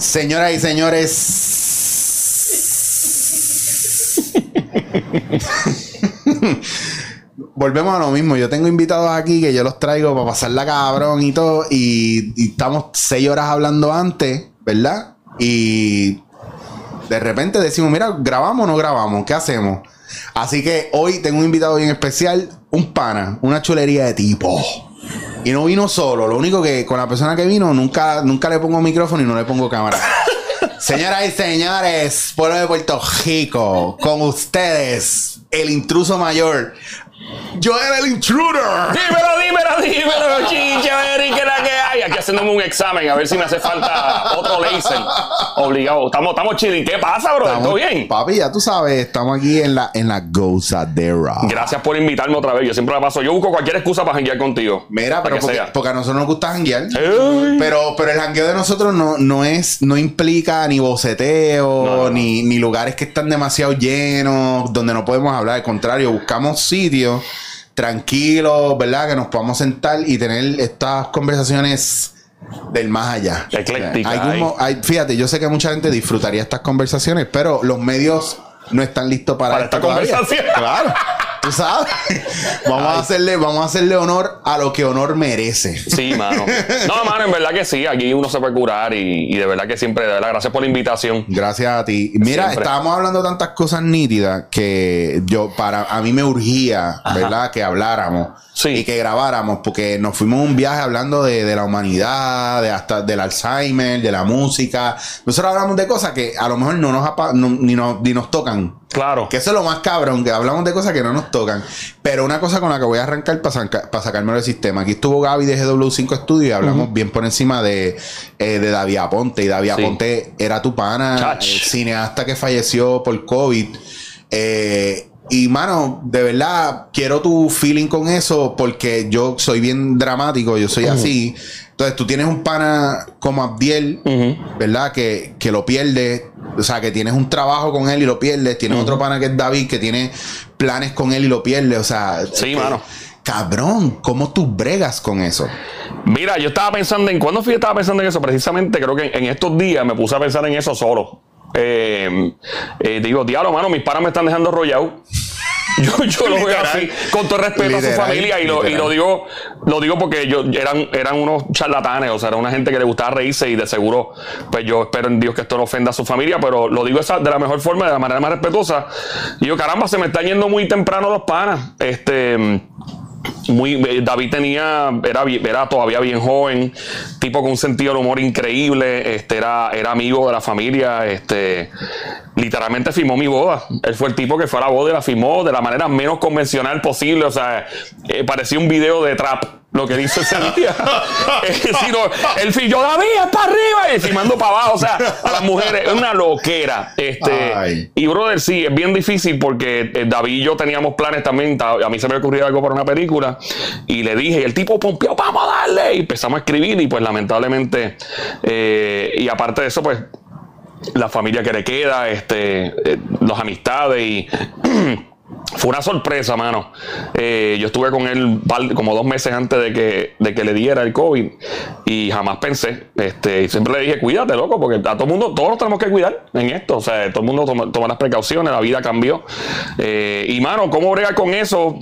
Señoras y señores. Volvemos a lo mismo. Yo tengo invitados aquí que yo los traigo para pasarla cabrón y todo. Y, y estamos seis horas hablando antes, ¿verdad? Y de repente decimos, mira, ¿grabamos o no grabamos? ¿Qué hacemos? Así que hoy tengo un invitado bien especial, un pana, una chulería de tipo. Y no vino solo. Lo único que con la persona que vino nunca, nunca le pongo micrófono y no le pongo cámara. Señoras y señores, pueblo de Puerto Rico, con ustedes, el intruso mayor. Yo era el intruder. Dímelo, dímelo, dímelo, chicha, Eric, que la que hay. Aquí haciéndome un examen a ver si me hace falta otro laser. Obligado. Estamos, estamos chilling. ¿Qué pasa, bro? ¿Todo bien? Papi, ya tú sabes, estamos aquí en la, en la gozadera. Gracias por invitarme otra vez. Yo siempre la paso. Yo busco cualquier excusa para janguear contigo. Mira, pero que porque, sea. porque a nosotros nos gusta janguear. Ey. Pero, pero el jangueo de nosotros no, no es, no implica ni boceteo, No, no, no. Ni, ni lugares que están demasiado llenos, donde no podemos hablar. Al contrario, buscamos sitios tranquilos, ¿verdad? Que nos podamos sentar y tener estas conversaciones del más allá. Hay hay- fíjate, yo sé que mucha gente disfrutaría estas conversaciones, pero los medios no están listos para, Para esta todavía. conversación. Claro. Tú sabes. Vamos a hacerle, vamos a hacerle honor a lo que honor merece. Sí, mano. No, mano, en verdad que sí. Aquí uno se puede curar y, y de verdad que siempre, de verdad, gracias por la invitación. Gracias a ti. Mira, Siempre. estábamos hablando tantas cosas nítidas que yo, para, a mí me urgía, ¿verdad? Que habláramos Sí. y que grabáramos, porque nos fuimos un viaje hablando de, de la humanidad, de hasta del Alzheimer, de la música. Nosotros hablamos de cosas que a lo mejor no nos, no- ni, nos ni nos tocan. Claro. Que eso es lo más cabrón, que hablamos de cosas que no nos tocan. Pero una cosa con la que voy a arrancar para sacármelo del sistema. Aquí estuvo Gaby de GW5 Studio y hablamos bien por encima de, eh, de David Aponte. Y David Sí. Aponte era tu pana, cineasta que falleció por COVID. Eh, y mano, de verdad, quiero tu feeling con eso porque yo soy bien dramático, yo soy así. Entonces tú tienes un pana como Abdiel. ¿verdad? Que, que lo pierdes. O sea, que tienes un trabajo con él y lo pierdes. Tienes otro pana que es David, que tiene planes con él y lo pierdes. O sea, Sí, que- mano. Cabrón, ¿cómo tú bregas con eso? Mira, yo estaba pensando en. ¿Cuándo fui? Estaba pensando en eso. Precisamente, creo que en, en estos días me puse a pensar en eso solo. Eh, eh, digo, diablo, mano, mis panas me están dejando enrollado. Yo, yo lo veo así, con todo respeto a su familia, y lo, y literal. lo digo, lo digo porque yo eran, eran unos charlatanes, o sea, era una gente que le gustaba reírse y de seguro, pues yo espero en Dios que esto no ofenda a su familia, pero lo digo esa- de la mejor forma, de la manera más respetuosa. Y yo, caramba, se me están yendo muy temprano los panas. Este eh, David tenía era, era todavía bien joven tipo con un sentido del humor increíble este era era amigo de la familia este literalmente filmó mi boda. Él fue el tipo que fue a la boda y la filmó de la manera menos convencional posible o sea eh, parecía un video de trap lo que Eh, sí, no, él fi- yo David es para arriba y filmando para abajo o sea a las mujeres es una loquera este Ay. y brother, sí, es bien difícil porque eh, David y yo teníamos planes también. ta- A mí se me ocurrió algo para una película y le dije, y el tipo pompeó, vamos a darle. Y empezamos a escribir y pues lamentablemente, eh, y aparte de eso, pues la familia que le queda, este, eh, los amistades y... Fue una sorpresa, mano. Eh, yo estuve con él como dos meses antes de que, de que le diera el COVID y jamás pensé. Este, y siempre le dije, cuídate, loco, porque a todo el mundo, todos nos tenemos que cuidar en esto. O sea, todo el mundo toma, toma las precauciones, la vida cambió. Eh, y, mano, ¿cómo bregar con eso?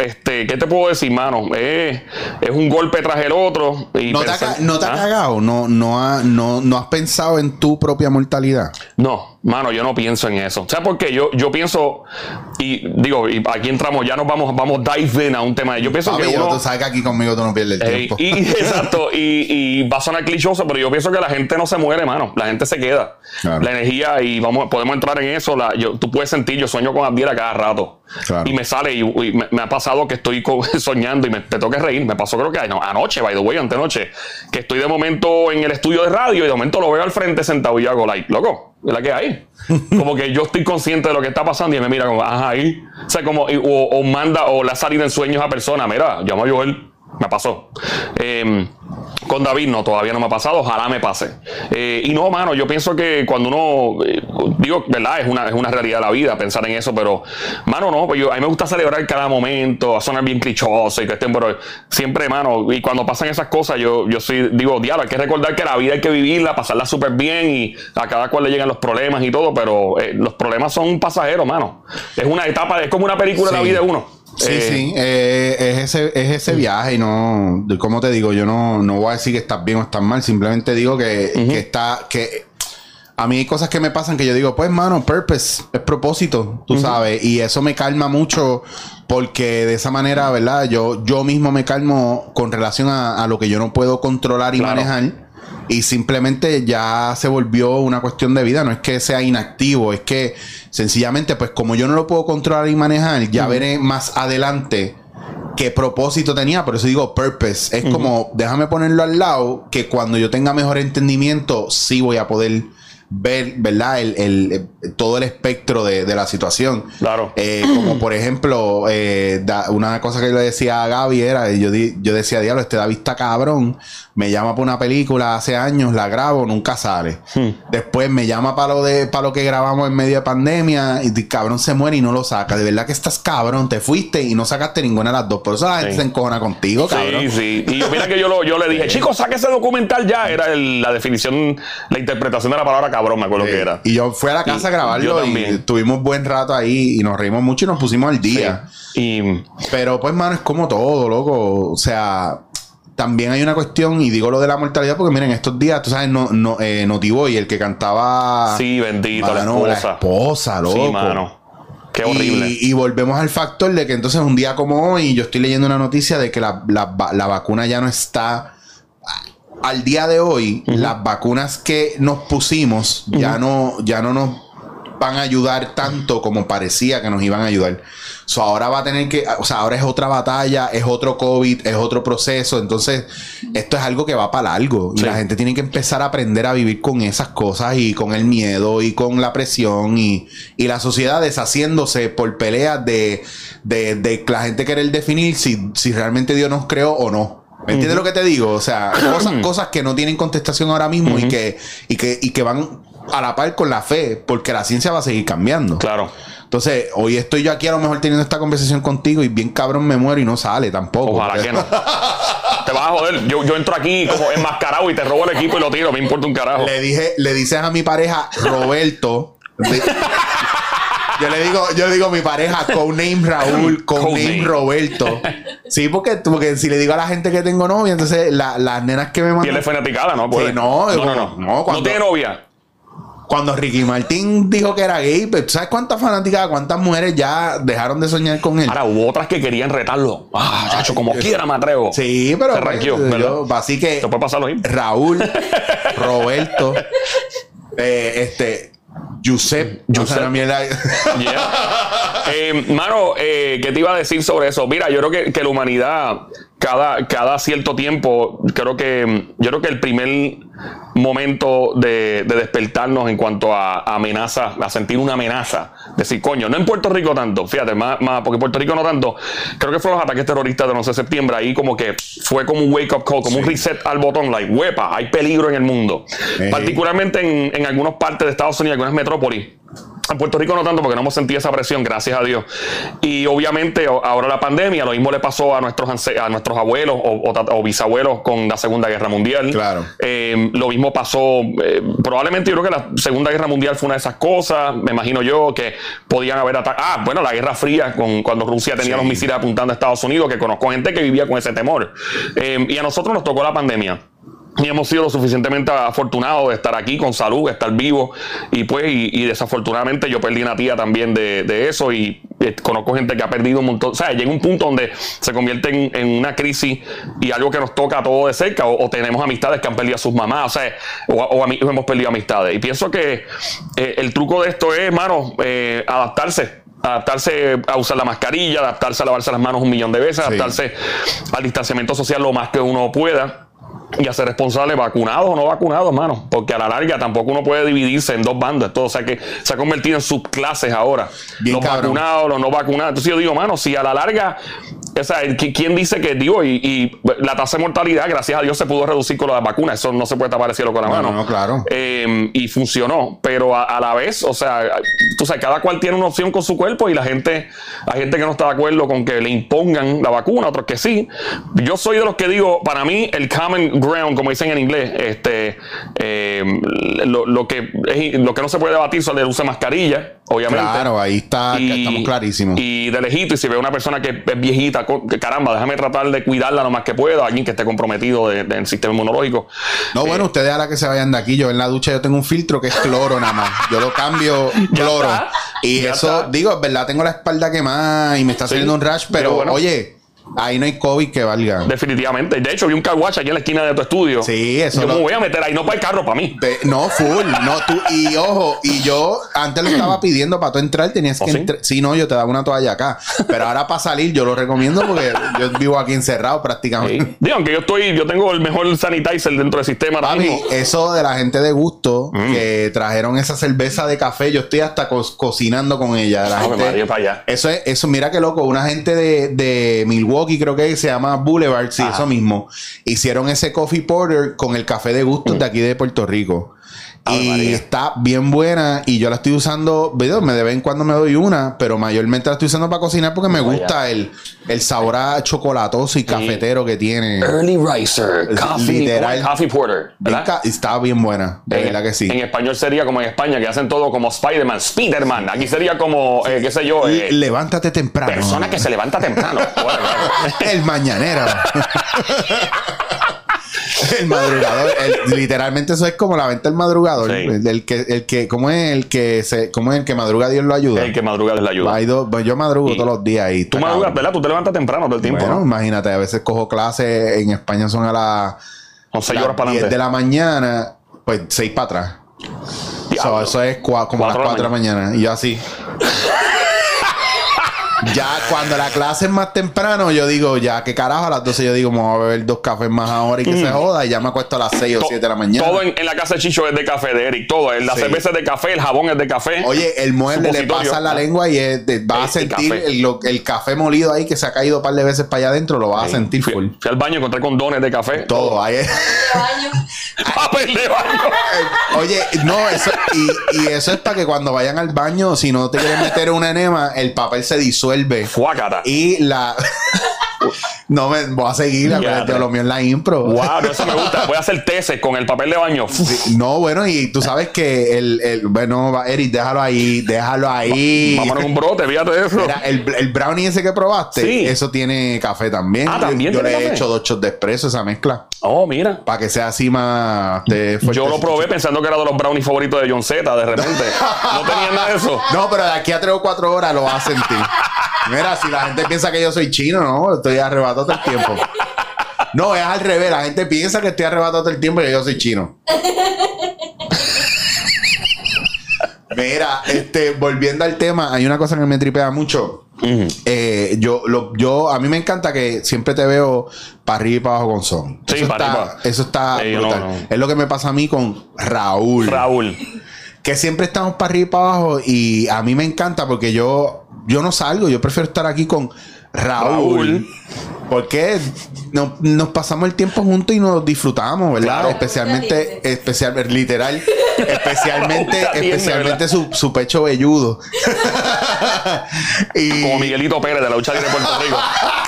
Este, ¿qué te puedo decir, mano? Eh, es un golpe tras el otro. Y ¿No te, ha, no te ha ¿Ah? cagado? ¿No, no, ha- no, ¿No has pensado en tu propia mortalidad? No, mano, yo no pienso en eso. ¿Sabes por qué? Yo, yo pienso, y digo, y aquí entramos, ya nos vamos, vamos dive in a un tema. Yo pienso Papi, que yo- uno. tú sabes que aquí conmigo tú no pierdes el tiempo. y, exacto, y, y va a sonar clichoso, pero yo pienso que la gente no se muere, mano. La gente se queda. Claro. La energía, y vamos, podemos entrar en eso. La, yo, tú puedes sentir, yo sueño con Abdiel a cada rato. Claro. Y me sale, y, y me, me ha pasado que estoy soñando y me, te toca reír. Me pasó, creo que no, anoche, by the way, antenoche, que estoy de momento en el estudio de radio y de momento lo veo al frente sentado y yo hago like, loco, es la que hay. Como que yo estoy consciente de lo que está pasando y me mira como, ajá, ahí. O sea, como, y- o, o manda, o le ha salido en sueños a persona, mira, llama a Joel. me pasó. Em, con David no, todavía no me ha pasado, ojalá me pase. Eh, y no, mano, yo pienso que cuando uno, eh, digo, ¿verdad? Es una, es una realidad de la vida pensar en eso, pero, mano, no, pues yo, a mí me gusta celebrar cada momento, a sonar bien clichoso y que estén, pero siempre, mano, y cuando pasan esas cosas, yo, yo soy, digo, diablo, hay que recordar que la vida hay que vivirla, pasarla súper bien y a cada cual le llegan los problemas y todo, pero eh, los problemas son pasajeros, mano. Es una etapa, es como una película de la vida de uno. Sí, Eh, sí, eh, es ese, es ese viaje y no, como te digo, yo no, no voy a decir que estás bien o estás mal, simplemente digo que, que está, que a mí hay cosas que me pasan que yo digo, pues mano, purpose, es propósito, tú sabes, y eso me calma mucho porque de esa manera, ¿verdad? Yo, yo mismo me calmo con relación a, a lo que yo no puedo controlar y Claro. manejar. Y simplemente ya se volvió una cuestión de vida. No es que sea inactivo, es que sencillamente, pues como yo no lo puedo controlar y manejar, ya veré más adelante qué propósito tenía. Por eso digo purpose. Es como, déjame ponerlo al lado, que cuando yo tenga mejor entendimiento, sí voy a poder ver, ¿verdad? El, el- el- todo el espectro de, de la situación. Claro. Eh, como por ejemplo, eh, da- una cosa que yo le decía a Gaby era, yo, di- yo decía, diablo, este David está cabrón, me llama para una película hace años, la grabo, nunca sale. Hmm. Después me llama para lo de para lo que grabamos en medio de pandemia y cabrón se muere y no lo saca. De verdad que estás cabrón, te fuiste y no sacaste ninguna de las dos. Por eso la gente Sí. se encojona contigo, cabrón. Sí, sí. Y mira que yo, lo, yo le dije, chicos, saque ese documental ya. Era el- la definición, la interpretación de la palabra cabrón, me acuerdo Sí. que era. Y yo fui a la casa Y a grabarlo y tuvimos buen rato ahí y nos reímos mucho y nos pusimos al día. Y Pero pues, mano, es como todo, loco. O sea, también hay una cuestión, y digo lo de la mortalidad, porque miren, estos días, tú sabes, no, no, eh, Notiboy, el que cantaba. sí, bendito, la esposa. esposa, loco. Sí, mano. Qué horrible. Y, y volvemos al factor de que entonces un día como hoy, yo estoy leyendo una noticia de que la, la la vacuna ya no está. Al día de hoy, las vacunas que nos pusimos ya no, ya no nos van a ayudar tanto como parecía que nos iban a ayudar. So, ahora va a tener que, o sea, ahora es otra batalla, es otro COVID, es otro proceso. Entonces, esto es algo que va para largo. Y la gente tiene que empezar a aprender a vivir con esas cosas y con el miedo y con la presión y, y la sociedad deshaciéndose por peleas de, de, de la gente querer definir si, si realmente Dios nos creó o no. ¿Me entiendes lo que te digo? O sea, cosas, cosas que no tienen contestación ahora mismo y, que, y, que, y que van a la par con la fe, porque la ciencia va a seguir cambiando. Claro. Entonces, hoy estoy yo aquí a lo mejor teniendo esta conversación contigo y bien cabrón me muero y no sale tampoco. Ojalá que no. Te vas a joder. Yo, yo entro aquí como enmascarado y te robo el equipo y lo tiro. Me importa un carajo. Le dije, le dices a mi pareja Roberto. de- yo le digo, yo digo mi pareja, codename Raúl, codename. Roberto. Sí, porque, porque si le digo a la gente que tengo novia, entonces la- las nenas que me mandan. fanaticada, ¿no? Puede. Sí, no, no, no, como- no. no, cuando- No tiene novia. Cuando Ricky Martín dijo que era gay, pues, ¿tú ¿sabes cuántas fanáticas, cuántas mujeres ya dejaron de soñar con él? Ahora hubo otras que querían retarlo. Ah, chacho, como quiera me atrevo. Sí, pero Se ranqueó, pues, ¿verdad? yo- así que Te puede pasar lo mismo. Raúl, Roberto, eh, este, Una mierda. Yeah. Eh, mano, eh, ¿qué te iba a decir sobre eso? Mira, yo creo que, que la humanidad, cada, cada cierto tiempo, creo que yo creo que el primer momento de, de despertarnos en cuanto a, a amenaza, a sentir una amenaza, decir, coño, no en Puerto Rico tanto, fíjate, más, más porque Puerto Rico no tanto, creo que fueron los ataques terroristas del 11 de septiembre, ahí como que fue como un wake up call, como un reset al botón, like, huepa, hay peligro en el mundo, particularmente en, en algunas partes de Estados Unidos, algunas metrópolis. En Puerto Rico no tanto porque no hemos sentido esa presión, gracias a Dios. Y obviamente ahora la pandemia, lo mismo le pasó a nuestros, a nuestros abuelos o, o tat- o bisabuelos con la Segunda Guerra Mundial. Claro. Eh, lo mismo pasó, eh, probablemente yo creo que la Segunda Guerra Mundial fue una de esas cosas, me imagino yo, que podían haber atacado. Ah, bueno, la Guerra Fría, con, cuando Rusia tenía Sí. los misiles apuntando a Estados Unidos, que conozco gente que vivía con ese temor. Eh, y a nosotros nos tocó la pandemia. Y hemos sido lo suficientemente afortunados de estar aquí con salud, de estar vivos. Y pues, y, y desafortunadamente yo perdí una tía también de, de eso. Y eh, conozco gente que ha perdido un montón. O sea, llega un punto donde se convierte en, en una crisis y algo que nos toca a todos de cerca. O, o tenemos amistades que han perdido a sus mamás. O sea, o, o hemos perdido amistades. Y pienso que eh, el truco de esto es, hermano, eh, adaptarse. Adaptarse a usar la mascarilla, adaptarse a lavarse las manos un millón de veces, Sí. adaptarse al distanciamiento social lo más que uno pueda. Y hacer responsable vacunados o no vacunados, mano. Porque a la larga tampoco uno puede dividirse en dos bandos. Todo, o sea que se ha convertido en subclases ahora. Bien los cabrón. vacunados, los no vacunados. Entonces yo digo, mano, si a la larga, o sea, ¿qui- ¿quién dice que digo? Y, y la tasa de mortalidad, gracias a Dios, se pudo reducir con las vacunas. Eso no se puede tapar el cielo con la No, mano. no, no, claro. Eh, y funcionó. Pero a, a la vez, o sea, tú sabes, cada cual tiene una opción con su cuerpo y la gente, hay gente que no está de acuerdo con que le impongan la vacuna, otros que sí. Yo soy de los que digo, para mí, el common ground, como dicen en inglés, este, eh, lo, lo que, es- lo que no se puede debatir son el uso de mascarilla, obviamente. Claro, ahí está, estamos clarísimos. Y de lejito, y si veo una persona que es viejita, que caramba, déjame tratar de cuidarla lo más que pueda, alguien que esté comprometido de- del sistema inmunológico. No, bueno, ustedes a la que se vayan de aquí, yo en la ducha yo tengo un filtro que es cloro nada más. Yo lo cambio cloro. está, Y eso, está. digo, es verdad, tengo la espalda quemada y me está Sí, saliendo un rash, pero pero bueno. oye, ahí no hay COVID que valga. Definitivamente. De hecho, vi un car wash aquí en la esquina de tu estudio. Sí, eso Yo lo- me voy a meter ahí, no para el carro, para mí. No, full, no tú. Y ojo, y yo antes lo estaba pidiendo para tú entrar, tenías ¿Oh, que sí? entrar. Sí, no, yo te daba una toalla acá. Pero ahora para salir, yo lo recomiendo porque yo vivo aquí encerrado prácticamente. Sí. Digo, aunque yo estoy, yo tengo el mejor sanitizer dentro del sistema Papi, mismo. eso de la gente de gusto Mm. que trajeron esa cerveza de café, yo estoy hasta co- cocinando con ella. La Ave gente- María, para allá. eso es, eso, mira qué loco, una gente de, de Milwaukee, creo que se llama Boulevard, sí, Ajá. eso mismo. Hicieron ese coffee porter con el café de gusto de aquí de Puerto Rico. Y María. está bien buena y yo la estoy usando, ¿verdad? me de vez en cuando me doy una, pero mayormente la estoy usando para cocinar porque me Vaya. gusta el, el sabor a chocolatoso y cafetero que tiene. Early Riser, Es Coffee, literal. Coffee Porter. ¿verdad? Está bien buena, de En- verdad que sí. En español sería como en España, que hacen todo como Spider-Man, Spider-Man. Aquí sería como, eh, qué sé yo, eh, Levántate temprano. persona que se levanta temprano. El mañanero. el madrugador. El- literalmente eso es como la venta del madrugador. Sí. El, el que, el que, ¿cómo es el que se, cómo es el que madruga Dios lo ayuda? El que madruga es la ayuda. Pues yo madrugo Y- todos los días y Tú madrugas. ¿verdad? Tú te levantas temprano todo el tiempo, Bueno, ¿no? imagínate, a veces cojo clases en España son a las Son seis las horas para 10 de la mañana, pues 6 para atrás. So, eso es cua- como a las Cuatro de la 4 de la mañana. Y yo así. ya cuando la clase es más temprano, yo digo, ya que carajo, a las 12 yo digo, vamos a beber dos cafés más ahora y que se joda. Y ya me acuesto a las 6 o Mm. To- 7 de la mañana. Todo en, en la casa de Chicho es de café, de Eric. Todo. La Sí. cerveza es de café, el jabón es de café. Oye, el mueble le pasa la lengua y es de- va a el sentir café. el, lo- el café molido ahí que se ha caído un par de veces para allá adentro, lo vas a sentir Fui, full. fui al baño, encontré condones de café. Todo. Ahí es- baño. Papel de baño. Oye, no, eso, y, y eso es para que cuando vayan al baño, si no te quieren meter una enema, el papel se disuelve. Fuácata. Y la. No me voy a seguir, te- lo mío es la impro. Wow, no, eso me gusta. Voy a hacer tesis con el papel de baño. Sí, No, bueno, y tú sabes que el, el bueno, Eric, déjalo ahí, déjalo ahí. Vámonos un brote, fíjate de eso. Mira, el, el brownie ese que probaste, Sí. eso tiene café también. Ah, ¿también Yo, yo le he hecho dos shots de espresso esa mezcla. Oh, mira. Para que sea así más. de Yo lo probé pensando que era de los brownies favoritos de John Z, de repente. No tenía nada de eso. No, pero de aquí a tres o cuatro horas lo vas a sentir. Mira, si la gente piensa que yo soy chino, no, estoy arrebatado todo el tiempo. No, es al revés. La gente piensa que estoy arrebatado todo el tiempo y que yo soy chino. Mira, este, volviendo al tema, hay una cosa que me tripea mucho. Eh, yo, lo, yo, a mí me encanta que siempre te veo para arriba y para abajo con son. Sí, eso, para está, arriba. eso está no, brutal. no. Es lo que me pasa a mí con Raúl Raúl. que siempre estamos para arriba y para abajo y a mí me encanta porque yo yo no salgo, yo prefiero estar aquí con Raúl, Raúl. porque no- nos pasamos el tiempo juntos y nos disfrutamos, ¿verdad? Claro. Especialmente, especial, literal, especialmente, especialmente su, su pecho velludo. y Como Miguelito Pérez de la lucha libre de Puerto Rico.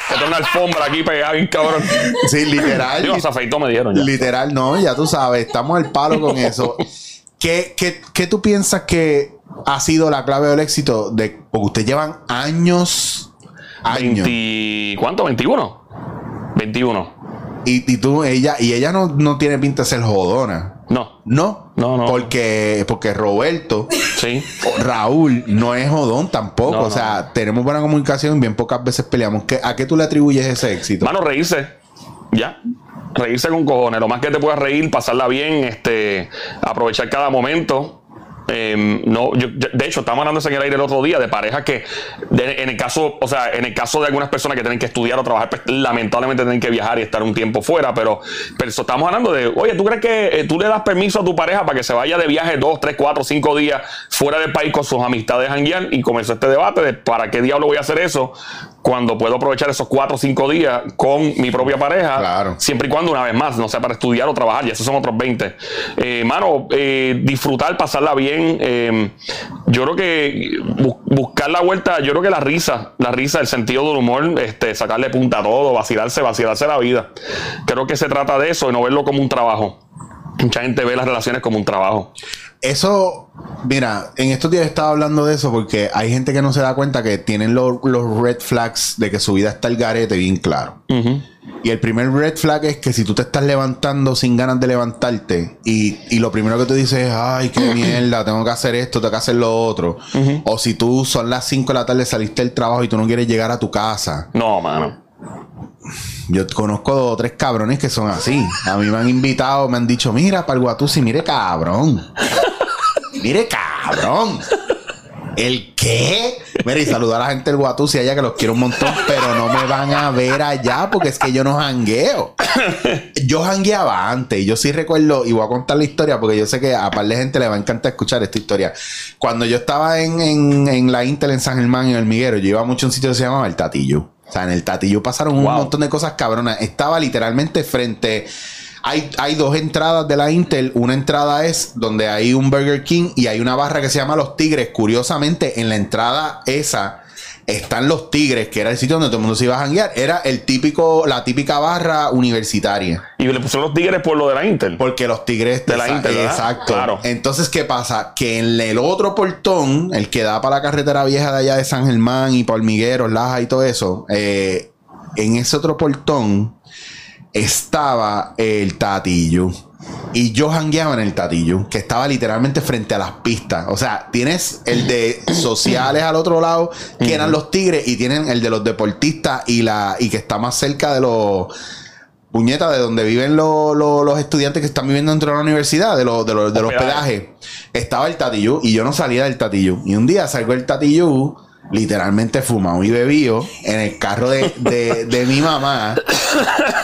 Que tiene una alfombra aquí pegada bien cabrón. sí, literal. Digo, se afeitó, me dieron ya. Literal, no, ya tú sabes, estamos al palo con eso. ¿Qué, qué, qué tú piensas que ha sido la clave del éxito? De, porque ustedes llevan años, años. 20, ¿Cuánto? ¿21? 21. Y, y tú, ella, y ella no, no tiene pinta de ser jodona. No. No, No, no. Porque, porque Roberto, Sí. Raúl, no es jodón tampoco. No, o sea, tenemos buena comunicación, bien pocas veces peleamos. ¿Qué- ¿A qué tú le atribuyes ese éxito? Mano, reírse. Ya. Reírse con cojones. Lo más que te puedas reír, pasarla bien, este, aprovechar cada momento. Eh, no, yo- de hecho, estamos hablando en el aire el otro día de parejas que, en el caso, o sea, en el caso de algunas personas que tienen que estudiar o trabajar, pues, lamentablemente tienen que viajar y estar un tiempo fuera, pero, pero estamos hablando de, oye, ¿tú crees que eh, tú le das permiso a tu pareja para que se vaya de viaje dos, tres, cuatro, cinco días fuera del país con sus amistades a janguear? Y comenzó este debate de para qué diablo voy a hacer eso cuando puedo aprovechar esos cuatro o cinco días con mi propia pareja, Claro. siempre y cuando una vez más, no sea para estudiar o trabajar, y esos son otros 20. Eh, mano, eh, disfrutar, pasarla bien. eh, yo creo que bu- buscar la vuelta, yo creo que la risa, la risa, el sentido del humor, este, sacarle punta a todo, vacilarse, vacilarse la vida. Creo que se trata de eso y no verlo como un trabajo. Mucha gente ve las relaciones como un trabajo. Eso, mira, en estos días estaba hablando de eso porque hay gente que no se da cuenta que tienen lo- los red flags de que su vida está el garete bien claro. Y el primer red flag es que si tú te estás levantando sin ganas de levantarte y, y lo primero que tú dices es, ay, qué mierda, tengo que hacer esto, tengo que hacer lo otro. O si tú son las 5 de la tarde, saliste del trabajo y tú no quieres llegar a tu casa. No, mano. Yo conozco dos o tres cabrones que son así. A mí me han invitado, me han dicho, mira, para el Guatusi, mire cabrón. Mire cabrón. ¿El qué? Mira, y saludar a la gente del Guatusi allá que los quiero un montón, pero no me van a ver allá porque es que yo no jangueo. Yo jangueaba antes y yo sí recuerdo, y voy a contar la historia porque yo sé que a par de gente le va a encantar escuchar esta historia. Cuando yo estaba en, en- en la Intel en San Germán, en Hormiguero, yo iba mucho a un sitio que se llamaba El Tatillo. O sea, en El Tatillo pasaron un montón de cosas cabronas. Estaba literalmente frente... Hay, hay dos entradas de la Intel. Una entrada es donde hay un Burger King y hay una barra que se llama Los Tigres. Curiosamente, en la entrada esa están Los Tigres, que era el sitio donde todo el mundo se iba a janguear. Era el típico, la típica barra universitaria. Y le pusieron los tigres por lo de la Intel. Porque los tigres De la Inter, ¿verdad? Exacto. Claro. Entonces, ¿qué pasa? Que en el otro portón, el que da para la carretera vieja de allá de San Germán y Palmigueros, Laja y todo eso, eh, en ese otro portón estaba el tatillo. Y yo jangueaba en el tatillo, que estaba literalmente frente a las pistas. O sea, tienes el de sociales al otro lado, que eran los tigres, y tienen el de los deportistas y la y que está más cerca de los puñetas de donde viven los, los- los estudiantes que están viviendo dentro de la universidad, de los, de los, de los hospedajes. Estaba el tatillo y yo no salía del tatillo. Y un día salgo del tatillo literalmente fumado y bebido en el carro de, de- mi mamá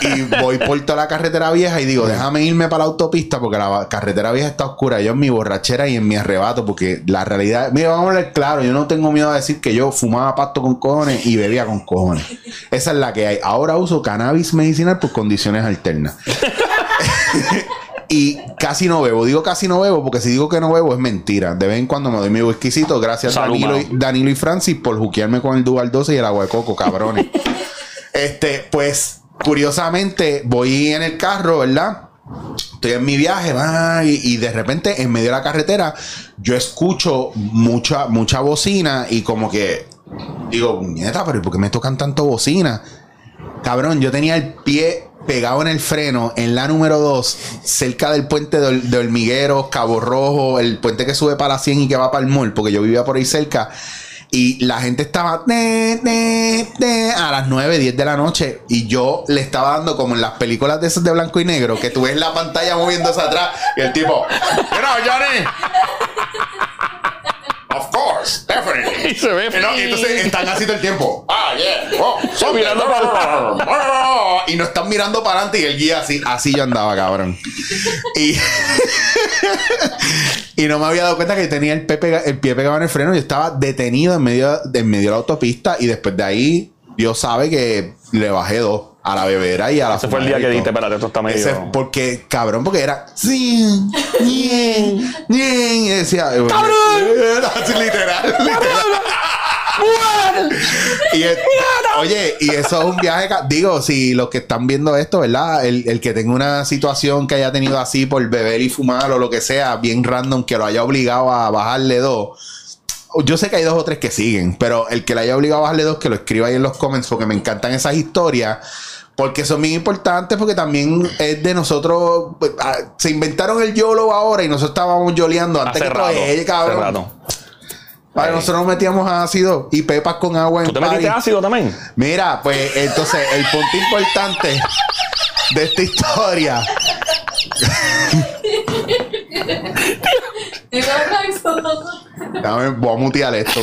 y voy por toda la carretera vieja y digo, déjame irme para la autopista porque la carretera vieja está oscura. Yo en mi borrachera y en mi arrebato porque la realidad, mira, vamos a hablar claro, yo no tengo miedo a decir que yo fumaba pasto con cojones y bebía con cojones. Esa es la que hay. Ahora uso cannabis medicinal por condiciones alternas. Y casi no bebo. Digo casi no bebo porque si digo que no bebo es mentira. De vez en cuando me doy mi whiskycito. Gracias Salud, Danilo, y, mano. Danilo y Francis por juquearme con el Dual 12 y el agua de coco, cabrones. este, pues, curiosamente, voy en el carro, ¿verdad? Estoy en mi viaje, va, y, y de repente, en medio de la carretera, yo escucho mucha, mucha bocina y como que digo, nieta, pero ¿y ¿por qué me tocan tanto bocina? Cabrón, yo tenía el pie pegado en el freno en la número 2, cerca del puente de, de Hormigueros, Cabo Rojo, el puente que sube para la 100 y que va para el mall, porque yo vivía por ahí cerca. Y la gente estaba a las 9, 10 de la noche. Y yo le estaba dando como en las películas de esas de blanco y negro, que tú ves la pantalla moviéndose atrás. Y el tipo, know, Johnny. Of course, definitely. Y se ve. Y no, y entonces están así todo el tiempo. Ah, yeah. Oh, mirando para y no están mirando para adelante y el guía así, así yo andaba, cabrón. Y, y no me había dado cuenta que tenía el el pie pegado en el freno y estaba detenido en medio, en medio de la autopista y después de ahí Dios sabe que le bajé dos a la bebera y a la Ese fue el día que y dijiste, espérate, esto está medio. Ese- porque, cabrón, porque era. Sí, bien, bien. Y decía. ¡Cabrón! Así, literal, literal. Y el- oye, y eso es un viaje. Digo, si los que están viendo esto, ¿verdad? El, el que tenga una situación que haya tenido así por beber y fumar o lo que sea, bien random, que lo haya obligado a bajarle dos. Yo sé que hay dos o tres que siguen, pero el que le haya obligado a bajarle dos, que lo escriba ahí en los comments, porque me encantan esas historias. Porque son bien importantes, porque también es de nosotros. pues, ah, Se inventaron el YOLO ahora y nosotros estábamos yoleando antes Hace que rato. todo ella, cabrón. rato. Vale, Ey. nosotros nos metíamos ácido y pepas con agua ¿Tú en te metiste party. ácido también? Mira, pues entonces el punto importante de esta historia. Historia. Dame, voy a mutear esto.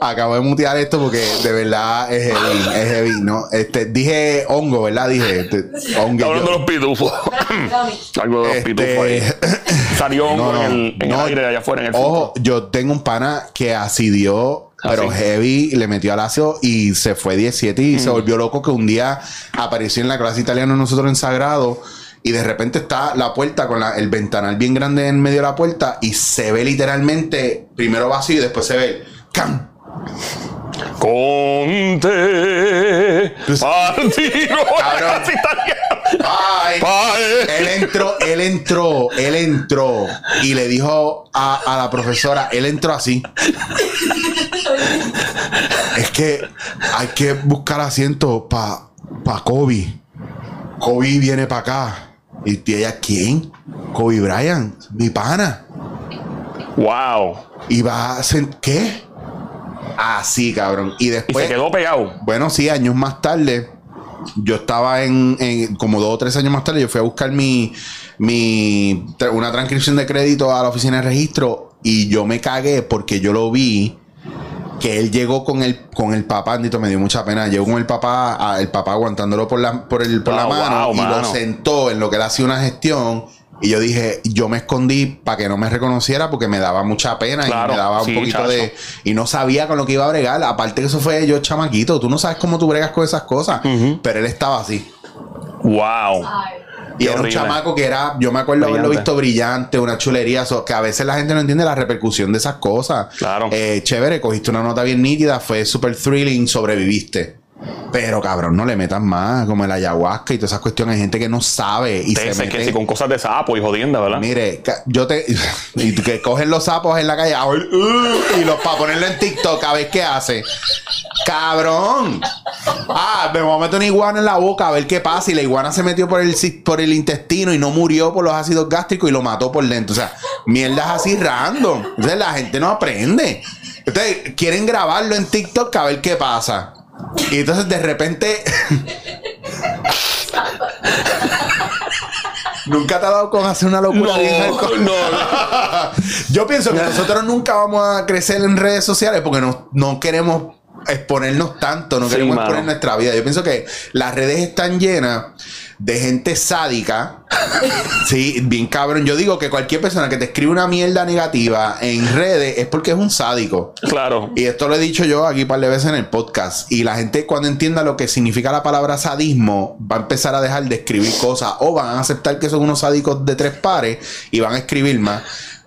Acabo de mutear esto porque de verdad es heavy, es heavy, ¿no? Este, dije hongo, ¿verdad? Dije este, hongo. Hablando de los pitufos. Algo de los Este, pitufos ahí. Salió hongo No, no, en el, en no. el aire allá afuera en el Ojo, filtro. yo tengo un pana que asidió, pero Así. heavy, le metió al ácido y se fue 17 y Mm. se volvió loco que un día apareció en la clase italiana nosotros en Sagrado y de repente está la puerta con la- el ventanal bien grande en medio de la puerta y se ve literalmente primero vacío y después se ve ¡cam! Conte. Partido. ¡Ay! Él entró, él entró, él entró y le dijo a, a la profesora, él entró así. Es que hay que buscar asiento para pa Kobe. Kobe viene para acá. Y ella, ¿quién? Kobe Bryant, mi pana. Wow. Y va a hacer, ¿qué? Así, cabrón. Y Y después... se quedó pegado. Bueno, sí, años más tarde, yo estaba en, en- como dos o tres años más tarde, yo fui a buscar mi, mi una transcripción de crédito a la oficina de registro y yo me cagué porque yo lo vi que él llegó con el con el papá, Andito, me dio mucha pena. Llegó con el papá, a- el papá aguantándolo por la, por el, por la Ah, mano wow, y lo sentó en lo que él hacía una gestión. Y yo dije, yo me escondí para que no me reconociera porque me daba mucha pena Claro, y me daba un sí, poquito chacho. de. Y no sabía con lo que iba a bregar. Aparte que eso fue yo chamaquito. Tú no sabes cómo tú bregas con esas cosas. Pero él estaba así. Wow. Y Qué era un chamaco que era, yo me acuerdo haberlo Brillante. visto brillante, una chulería, so, que a veces la gente no entiende la repercusión de esas cosas. Claro. Eh, chévere, cogiste una nota bien nítida, fue super thrilling, sobreviviste. Pero cabrón, no le metan más, como el ayahuasca y todas esas cuestiones. Hay gente que no sabe y se Te mete. que si con cosas de sapo y jodienda, ¿verdad? Mire, yo te. Y que cogen los sapos en la calle uh, y los para ponerlo en TikTok a ver qué hace. ¡Cabrón! Ah, me voy a meter una iguana en la boca a ver qué pasa. Y la iguana se metió por el, por el intestino y no murió por los ácidos gástricos y lo mató por dentro. O sea, mierdas así random. Entonces la gente no aprende. Ustedes quieren grabarlo en TikTok a ver qué pasa. Y entonces de repente. Nunca te ha dado con hacer una locura No, no. Yo pienso que nosotros nunca vamos a crecer en redes sociales porque no, no queremos exponernos tanto, no Sí, queremos mano. exponer nuestra vida. Yo pienso que las redes están llenas de gente sádica. sí, bien cabrón. Yo digo que cualquier persona que te escribe una mierda negativa en redes es porque es un sádico. Claro. Y esto lo he dicho yo aquí un par de veces en el podcast. Y la gente cuando entienda lo que significa la palabra sadismo, va a empezar a dejar de escribir cosas o van a aceptar que son unos sádicos de tres pares y van a escribir más.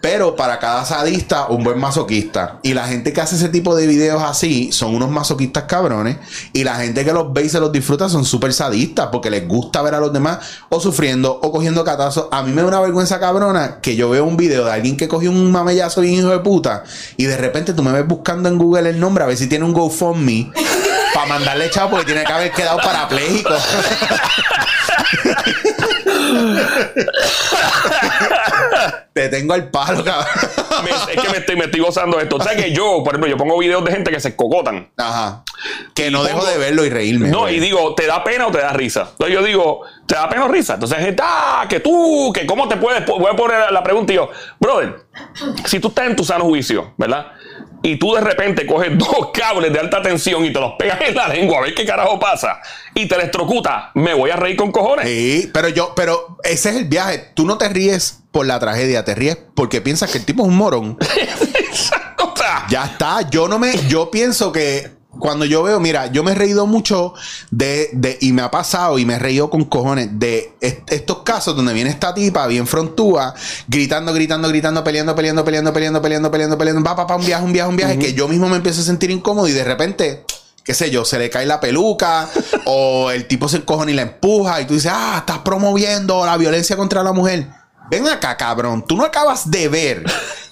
Pero para cada sadista, un buen masoquista. Y la gente que hace ese tipo de videos así son unos masoquistas cabrones. Y la gente que los ve y se los disfruta son súper sadistas porque les gusta ver a los demás o sufriendo o cogiendo catazos. A mí me da una vergüenza cabrona que yo veo un video de alguien que cogió un mamellazo bien hijo de puta y de repente tú me ves buscando en Google el nombre a ver si tiene un GoFundMe para mandarle chavo porque tiene que haber quedado parapléjico. Te tengo al palo, cabrón. Me- es que me estoy, me estoy gozando de esto. O sea que yo, por ejemplo, yo pongo videos de gente que se cocotan. Ajá. Que no dejo pongo- de verlo y reírme. No, güey. y digo, ¿te da pena o te da risa? Entonces yo digo, ¿te da pena o risa? Entonces gente, ah, que tú, que cómo te puedes, voy a poner la pregunta y yo, brother, si tú estás en tu sano juicio, ¿verdad? Y tú de repente coges dos cables de alta tensión y te los pegas en la lengua a ver qué carajo pasa y te electrocuta, me voy a reír con cojones. Sí, pero yo, pero ese es el viaje. Tú no te ríes por la tragedia, te ríes porque piensas que el tipo es un morón. Ya está. Yo no me, yo pienso que cuando yo veo, mira, yo me he reído mucho de, de y me ha pasado y me he reído con cojones de est- estos casos donde viene esta tipa bien frontúa, gritando, gritando, gritando, peleando, peleando, peleando, peleando, peleando, peleando, peleando, va, papá, un viaje, un viaje, un viaje, que yo mismo me empiezo a sentir incómodo y de repente qué sé yo, se le cae la peluca o el tipo se encojona y la empuja y tú dices, ah, estás promoviendo la violencia contra la mujer. Ven acá, cabrón. Tú no acabas de ver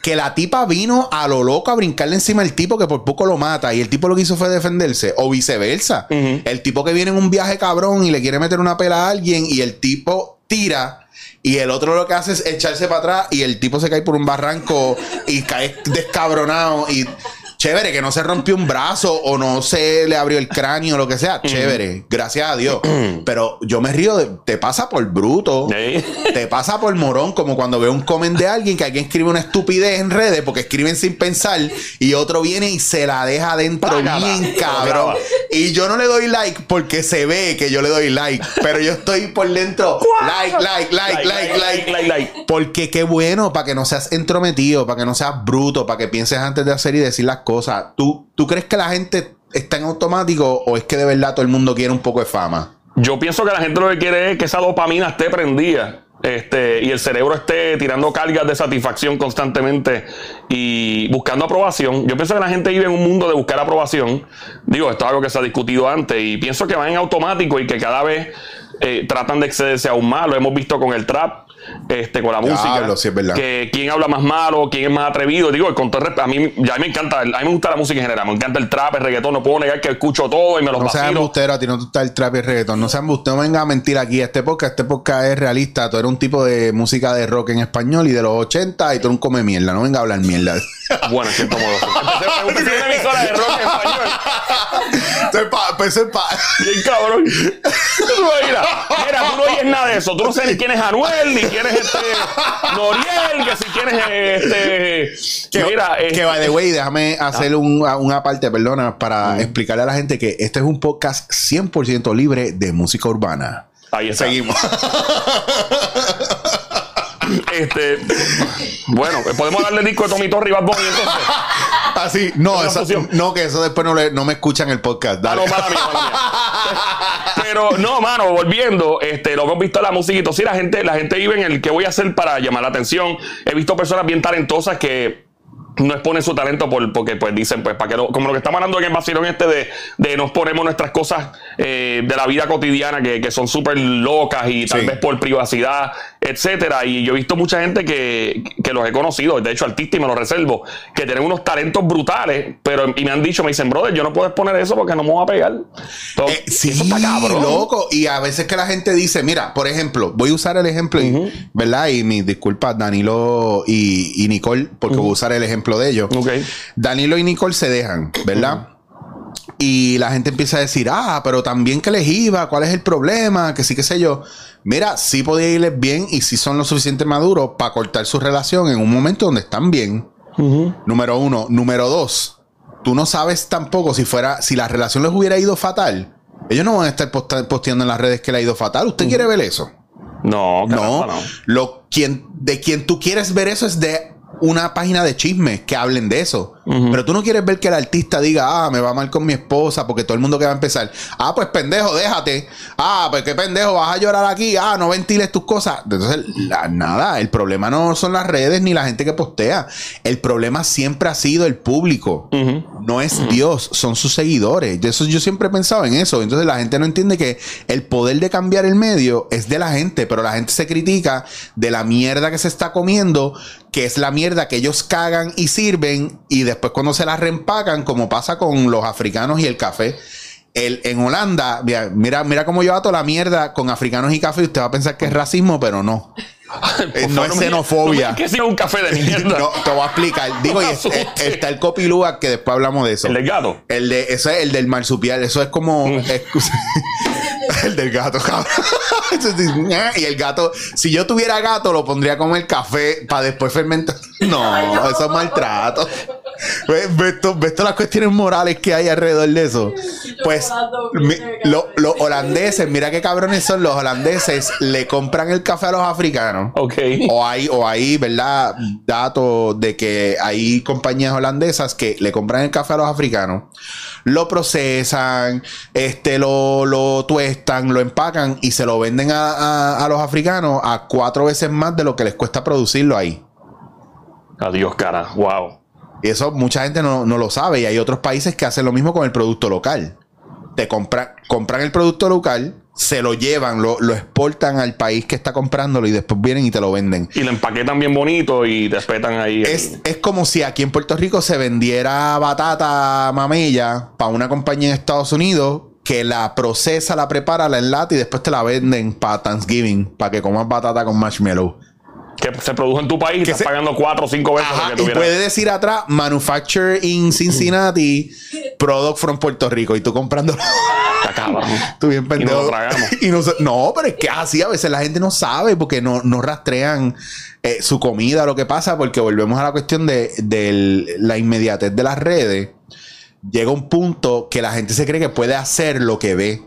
que la tipa vino a lo loco a brincarle encima al tipo que por poco lo mata y el tipo lo que hizo fue defenderse o viceversa. El tipo que viene en un viaje cabrón y le quiere meter una pela a alguien y el tipo tira y el otro lo que hace es echarse para atrás y el tipo se cae por un barranco y cae descabronado y chévere, que no se rompió un brazo o no se le abrió el cráneo o lo que sea, chévere, gracias a Dios. Pero yo me río de, te pasa por bruto, te pasa por morón, como cuando veo un comment de alguien que alguien escribe una estupidez en redes porque escriben sin pensar y otro viene y se la deja adentro Págala. bien cabrón. Y yo no le doy like porque se ve que yo le doy like, pero yo estoy por dentro, like, like, like, like, like. like, like. Porque qué bueno, para que no seas entrometido, para que no seas bruto, para que pienses antes de hacer y decir las cosas. ¿Tú, ¿Tú crees que la gente está en automático o es que de verdad todo el mundo quiere un poco de fama? Yo pienso que la gente lo que quiere es que esa dopamina esté prendida. Este, y el cerebro esté tirando cargas de satisfacción constantemente y buscando aprobación. Yo pienso que la gente vive en un mundo de buscar aprobación. Digo, esto es algo que se ha discutido antes y pienso que va en automático y que cada vez eh, tratan de excederse aún más. Lo hemos visto con el trap, este, con la música. Diablo, sí es verdad. Que quién habla más malo, quién es más atrevido. Digo, con todo el respeto, a mí, ya me encanta, a mí me gusta la música en general. Me encanta el trap, el reggaetón. No puedo negar que escucho todo y me los No vacilo. embustero, a ti no te gusta el trap y el reggaetón. No seas embustero, no venga a mentir aquí. Este podcast, este podcast es realista. Tú eres un tipo de música de rock en español y de los 80 y tú eres un come mierda. No venga a hablar mierda. Bueno, en cierto modo. Empecé, empecé una emisora de rock en español. Estoy pa- es pa- Bien cabrón. Mira, mira, tú no oyes nada de eso. Tú no sabes ni quién es Anuel, ni quién es este Noriel, que si quién es este. Que, mira, que este- by the way, déjame hacer un- una parte, perdona, para explicarle a la gente que este es un podcast 100% libre de música urbana. ahí está. Seguimos. Este, bueno, podemos darle disco de Tommy Torre y Bad Bunny entonces. Así, no, Una esa- no, que eso después no, le- no me escuchan el podcast. Ah, Dale. no. Pero no, mano, volviendo, este, lo hemos visto en la musiquita. Sí, la gente, la gente vive en el que voy a hacer para llamar la atención. He visto personas bien talentosas que no exponen su talento por, porque pues dicen, pues, para que lo- como lo que estamos hablando en el vacilón este de, de nos ponemos nuestras cosas eh, de la vida cotidiana que, que son súper locas y tal Sí. vez por privacidad, etcétera. Y yo he visto mucha gente que, que los he conocido, de hecho artistas y me lo reservo, que tienen unos talentos brutales, pero y me han dicho, me dicen, brother, yo no puedo exponer eso porque no me voy a pegar. Entonces, Eh, sí, eso está cabrón. loco. Y a veces que la gente dice, mira, por ejemplo, voy a usar el ejemplo, y- ¿verdad? Y mis disculpas, Danilo y, y Nicole, porque voy a usar el ejemplo de ellos. Danilo y Nicole se dejan, ¿verdad? Y la gente empieza a decir, ah, pero también que les iba, ¿cuál es el problema? Que sí, qué sé yo. Mira, sí podía irles bien y sí son lo suficiente maduros para cortar su relación en un momento donde están bien. Número uno. Número dos. Tú no sabes tampoco si fuera, si la relación les hubiera ido fatal. Ellos no van a estar posteando en las redes que le ha ido fatal. ¿Usted quiere ver eso? No, No. no. Lo, quien, de quien tú quieres ver eso es de una página de chismes que hablen de eso. Pero tú no quieres ver que el artista diga, ah, me va mal con mi esposa, porque todo el mundo que va a empezar, ah, pues pendejo, déjate. Ah, pues qué pendejo, vas a llorar aquí. Ah, no ventiles tus cosas. Entonces, la- nada, el problema no son las redes ni la gente que postea. El problema siempre ha sido el público. No es Dios, son sus seguidores. Eso yo siempre he pensado en eso. Entonces la gente no entiende que el poder de cambiar el medio es de la gente, pero la gente se critica de la mierda que se está comiendo, que es la mierda que ellos cagan y sirven, y después cuando se la reempacan, como pasa con los africanos y el café. El, en Holanda, mira, mira, cómo yo ato la mierda con africanos y café. Usted va a pensar que es racismo, pero no. Por Eh, no favor, es xenofobia. No que sea un café de mierda. No, te voy a explicar. Digo, y es- es- está el copilúa que después hablamos de eso. El del gato. El de, eso es el del marsupial, eso es como Mm. el del gato, cabrón. Ña, y el gato, si yo tuviera gato, lo pondría como el café para después fermentar. No, eso es maltrato. ¿Ves, ves to- ves todas las cuestiones morales que hay alrededor de eso? Pues mi- lo- los holandeses, mira qué cabrones son los holandeses, le compran el café a los africanos. Ok. O hay, o hay, ¿verdad? Datos de que hay compañías holandesas que le compran el café a los africanos, lo procesan, este, lo, lo tuestan, lo empacan y se lo venden a, a- a los africanos a cuatro veces más de lo que les cuesta producirlo ahí. Adiós, cara. Wow. Y eso mucha gente no, no lo sabe. Y hay otros países que hacen lo mismo con el producto local. Te compran, compran el producto local, se lo llevan, lo, lo exportan al país que está comprándolo y después vienen y te lo venden. Y lo empaquetan bien bonito y te respetan ahí. el- Es, es como si aquí en Puerto Rico se vendiera batata mamella para una compañía en Estados Unidos que la procesa, la prepara, la enlata y después te la venden para Thanksgiving, para que comas batata con marshmallow. Que se produjo en tu país y estás pagando cuatro o cinco veces Ajá, lo que y puede decir atrás, manufactured in Cincinnati, product from Puerto Rico. Y tú comprando. Cabrón. tú bien pendejo. Y no, no, pero es que así a veces la gente no sabe porque no, no rastrean eh, su comida, lo que pasa, porque volvemos a la cuestión de, del- la inmediatez de las redes. Llega un punto que la gente se cree que puede hacer lo que ve.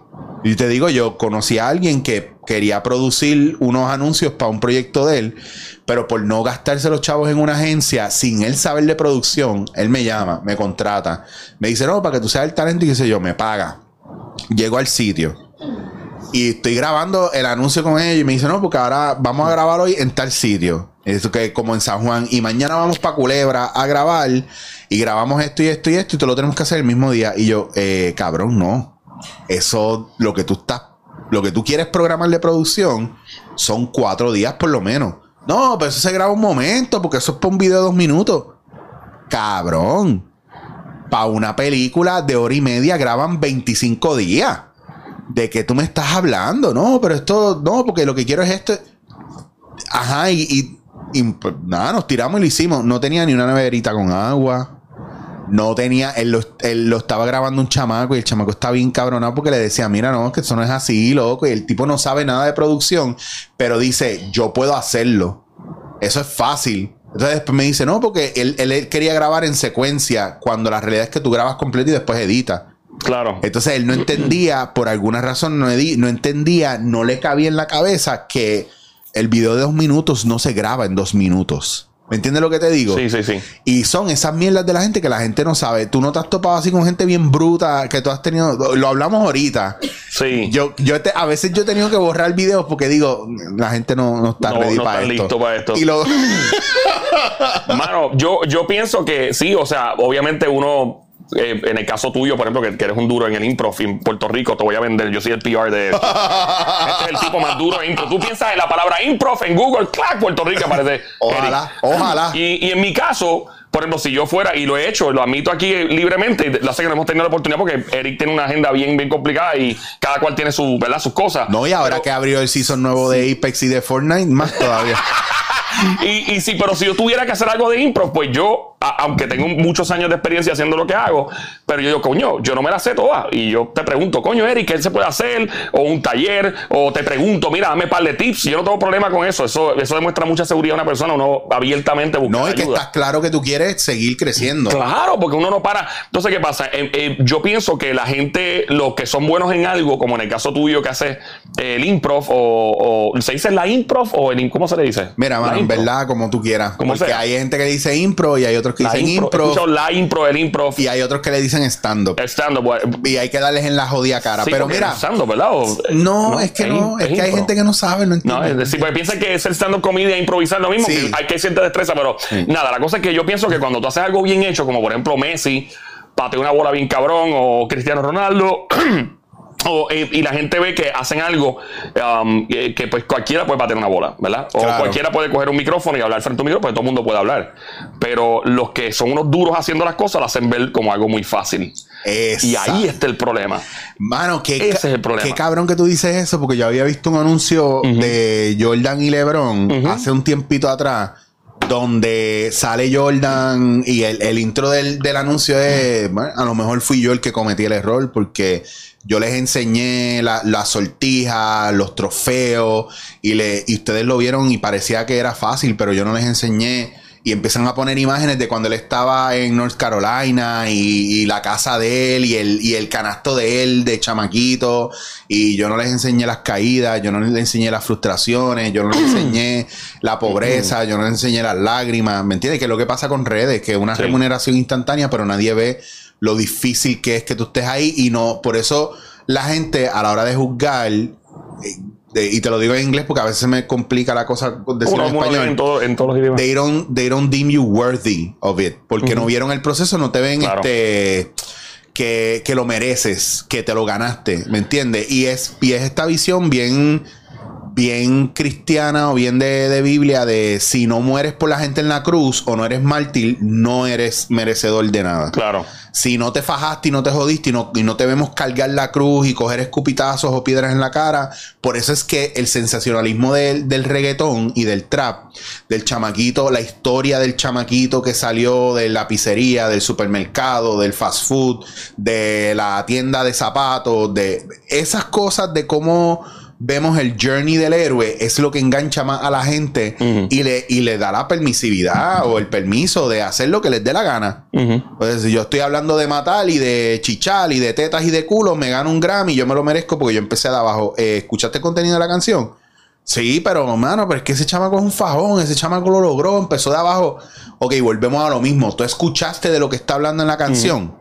Y te digo, yo conocí a alguien que quería producir unos anuncios para un proyecto de él, pero por no gastarse los chavos en una agencia, sin él saber de producción, él me llama, me contrata, me dice, no, para que tú seas el talento y qué sé yo, me paga. Llego al sitio y estoy grabando el anuncio con ellos y me dice, no, porque ahora vamos a grabar hoy en tal sitio. Eso que como en San Juan. Y mañana vamos para Culebra a grabar y grabamos esto y esto y esto y te lo tenemos que hacer el mismo día. Y yo, eh, cabrón, no. Eso, lo que tú estás, lo que tú quieres programar de producción son cuatro días por lo menos. No, pero eso se graba un momento porque eso es para un video de dos minutos. Cabrón. Para una película de hora y media graban 25 días. ¿De qué tú me estás hablando? No, pero esto, no, porque lo que quiero es esto. Ajá, y, y- pues, nada, nos tiramos y lo hicimos. No tenía ni una neverita con agua. No tenía, él lo, él lo estaba grabando un chamaco y el chamaco está bien cabronado porque le decía, mira, no, que eso no es así, loco. Y el tipo no sabe nada de producción, pero dice, yo puedo hacerlo. Eso es fácil. Entonces después me dice, no, porque él, él- él quería grabar en secuencia cuando la realidad es que tú grabas completo y después editas. Claro. Entonces él no entendía, por alguna razón no, edi- no entendía, no le cabía en la cabeza que el video de dos minutos no se graba en dos minutos. ¿Me entiendes lo que te digo? Sí, sí, sí. Y son esas mierdas de la gente que la gente no sabe. Tú no te has topado así con gente bien bruta que tú has tenido. Lo hablamos ahorita. Sí. Yo, yo te- a veces yo he tenido que borrar videos porque digo, la gente no, no está No, ready no para esto. listos para esto. Y lo, Mano, yo, yo pienso que sí, o sea, obviamente uno. Eh, en el caso tuyo, por ejemplo, que, que eres un duro en el improv en Puerto Rico, te voy a vender. Yo soy el PR de esto. Este es el tipo más duro en improv. Tú piensas en la palabra improv en Google, clac, Puerto Rico aparece. Ojalá, Eric. ojalá. Y, y en mi caso, por ejemplo, si yo fuera, y lo he hecho, lo admito aquí libremente, lo sé que no hemos tenido la oportunidad porque Eric tiene una agenda bien, bien complicada y cada cual tiene su, ¿verdad? sus cosas. no, y ahora que abrió el season nuevo de Apex y de Fortnite, más todavía. Y, y sí, pero si yo tuviera que hacer algo de impro, pues yo, a- aunque tengo muchos años de experiencia haciendo lo que hago, pero yo digo, coño, yo no me la sé toda. Y yo te pregunto, coño, Eric, ¿qué se puede hacer? O un taller, o te pregunto, mira, dame un par de tips. Yo no tengo problema con eso. Eso, eso demuestra mucha seguridad a una persona, uno abiertamente busca No, y que ayuda. estás claro que tú quieres seguir creciendo. Claro, porque uno no para. Entonces, ¿qué pasa? Eh, eh, yo pienso que la gente, los que son buenos en algo, como en el caso tuyo que haces eh, el improv, o, o- ¿se dice la improv o el, ¿cómo se le dice? Mira, mano, improv. Verdad, como tú quieras. Como Porque sea. hay gente que dice impro y hay otros que La dicen impro. impro. La impro, el improv. y hay otros que le dicen stand-up. Stand-up, Y hay que darles en la jodida cara. sí, Pero mira, stand-up, ¿verdad? O- no, es que no, es, que hay impro. gente que no sabe, no No, entiende. es decir, pues piensan que es el stand-up comedy e improvisar lo mismo, Sí. que hay que cierta destreza, pero nada, la cosa es que yo pienso que cuando tú haces algo bien hecho, como por ejemplo Messi, patea una bola bien cabrón, o Cristiano Ronaldo, o, eh, y la gente ve que hacen algo um, que, que, pues cualquiera puede patear una bola, ¿verdad? O Claro. cualquiera puede coger un micrófono y hablar frente a un micrófono, pues todo el mundo puede hablar. Pero los que son unos duros haciendo las cosas, lo hacen ver como algo muy fácil. Y ahí está el problema. Mano, qué, Ese es el problema. qué cabrón que tú dices eso, porque yo había visto un anuncio de Jordan y LeBron hace un tiempito atrás, donde sale Jordan y el, el intro del, del anuncio es, bueno, a lo mejor fui yo el que cometí el error, porque yo les enseñé la, la sortija, los trofeos, y, le, y ustedes lo vieron y parecía que era fácil, pero yo no les enseñé. Y empiezan a poner imágenes de cuando él estaba en North Carolina y, y la casa de él y el, y el canasto de él de chamaquito. Y yo no les enseñé las caídas, yo no les enseñé las frustraciones, yo no les enseñé la pobreza, yo no les enseñé las lágrimas. ¿Me entiendes? Que es lo que pasa con redes, que es una Sí. remuneración instantánea, pero nadie ve lo difícil que es que tú estés ahí. Y no, por eso la gente a la hora de juzgar, eh, de- y te lo digo en inglés porque a veces me complica la cosa decirlo en español en, todo- en todos los idiomas. they don't, they don't deem you worthy of it. Porque no vieron el proceso, no te ven Claro. este que, que lo mereces, que te lo ganaste, ¿me entiendes? Y es, y es esta visión bien, bien cristiana o bien de, de Biblia de si no mueres por la gente en la cruz o no eres mártir, no eres merecedor de nada. Claro. Si no te fajaste y no te jodiste y no, y no te vemos cargar la cruz y coger escupitazos o piedras en la cara, por eso es que el sensacionalismo del, del reggaetón y del trap, del chamaquito, la historia del chamaquito que salió de la pizzería, del supermercado, del fast food, de la tienda de zapatos, de esas cosas de cómo vemos el journey del héroe es lo que engancha más a la gente y, le, y le da la permisividad o el permiso de hacer lo que les dé la gana. Ujú. Pues si yo estoy hablando de matar y de chichar y de tetas y de culo, me gano un Grammy, yo me lo merezco porque yo empecé de abajo. Eh, ¿Escuchaste el contenido de la canción? Sí, pero mano, pero es que ese chamaco es un fajón, ese chamaco lo logró, empezó de abajo. Ok, volvemos a lo mismo. Tú escuchaste de lo que está hablando en la canción.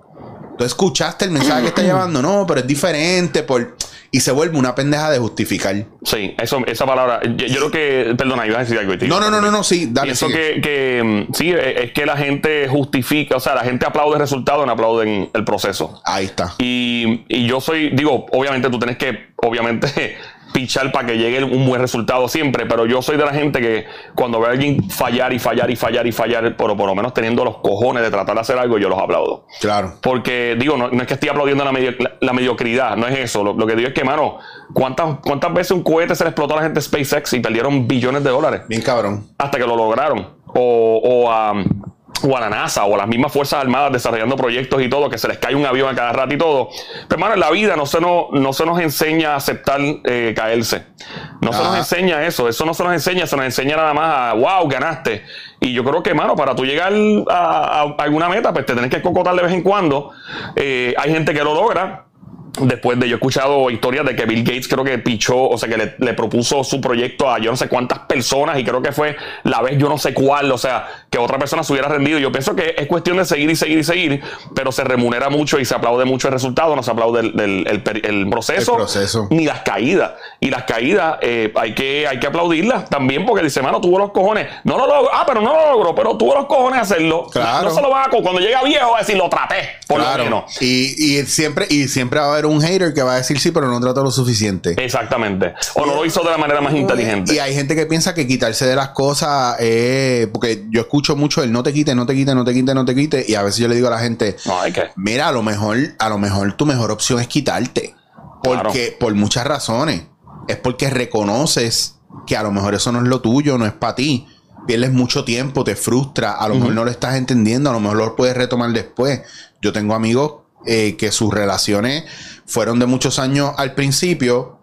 Tú escuchaste el mensaje que está llevando, no, pero es diferente por y se vuelve una pendeja de justificar. Sí, eso, esa palabra. Yo, yo creo que. Perdona, ibas a decir algo. No, no, no, no, no, sí, dale. Sigue. que, que, mm, sí, es es que la gente justifica, o sea, la gente aplaude el resultado, no aplauden el proceso. Ahí está. Y, y yo soy, digo, obviamente tú tienes que, obviamente, pichar para que llegue un buen resultado siempre, pero yo soy de la gente que cuando ve a alguien fallar y fallar y fallar y fallar, pero por lo menos teniendo los cojones de tratar de hacer algo, yo los aplaudo. Claro. Porque, digo, no, no es que estoy aplaudiendo la, medio- la- la mediocridad, no es eso. Lo, lo que digo es que, mano, ¿cuántas, ¿cuántas veces un cohete se le explotó a la gente de SpaceX y perdieron billones de dólares? Bien cabrón. hasta que lo lograron. O, o, a, o a la NASA o a las mismas Fuerzas Armadas desarrollando proyectos y todo, que se les cae un avión a cada rato y todo. Pero hermano, en la vida no se nos, no se nos enseña a aceptar eh, caerse. No se nos enseña eso. Eso no se nos enseña, se nos enseña nada más a, wow, ganaste. Y yo creo que, hermano, para tú llegar a, a alguna meta, pues te tienes que cocotar de vez en cuando. Eh, hay gente que lo logra. Después de yo he escuchado historias de que Bill Gates creo que pichó, o sea, que le, le propuso su proyecto a yo no sé cuántas personas y creo que fue la vez yo no sé cuál, o sea, que otra persona se hubiera rendido. Yo pienso que es cuestión de seguir y seguir y seguir, pero se remunera mucho y se aplaude mucho el resultado, no se aplaude el, el- el per- el proceso, ni las caídas. Y las caídas eh, hay, que, hay que aplaudirlas también porque dice, mano, tuvo los cojones. No lo logró, ah, pero no lo logró, pero tuvo los cojones hacerlo. Claro. No se lo va a, cuando llega viejo va a decir, lo traté, por lo Claro. menos. Y, y siempre, y siempre va a haber un hater que va a decir sí, pero no trató lo suficiente. Exactamente. O no lo hizo de la manera más inteligente. Y hay gente que piensa que quitarse de las cosas, eh, porque yo escucho mucho el no te quites, no te quites, no te quites, no te quites, y a veces yo le digo a la gente, No, hay que. mira, a lo mejor, a lo mejor tu mejor opción es quitarte. Porque, por muchas razones. Es porque reconoces que a lo mejor eso no es lo tuyo, no es para ti. Pierdes mucho tiempo, te frustra, a lo mejor no lo estás entendiendo, a lo mejor lo puedes retomar después. Yo tengo amigos eh, que sus relaciones fueron de muchos años al principio,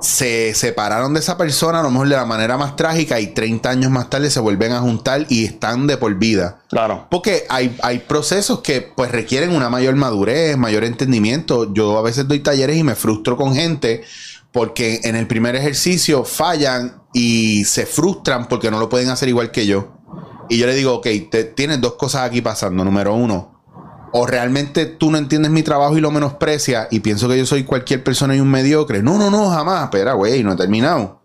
se separaron de esa persona a lo mejor de la manera más trágica y 30 años más tarde se vuelven a juntar y están de por vida. Claro. Porque hay, hay procesos que pues requieren una mayor madurez, mayor entendimiento. Yo a veces doy talleres y me frustro con gente porque en el primer ejercicio fallan y se frustran porque no lo pueden hacer igual que yo. Y yo le digo, ok, te, tienes dos cosas aquí pasando. Número uno, o realmente tú no entiendes mi trabajo y lo menosprecias y pienso que yo soy cualquier persona y un mediocre. No, no, no, jamás. Espera, güey, no he terminado.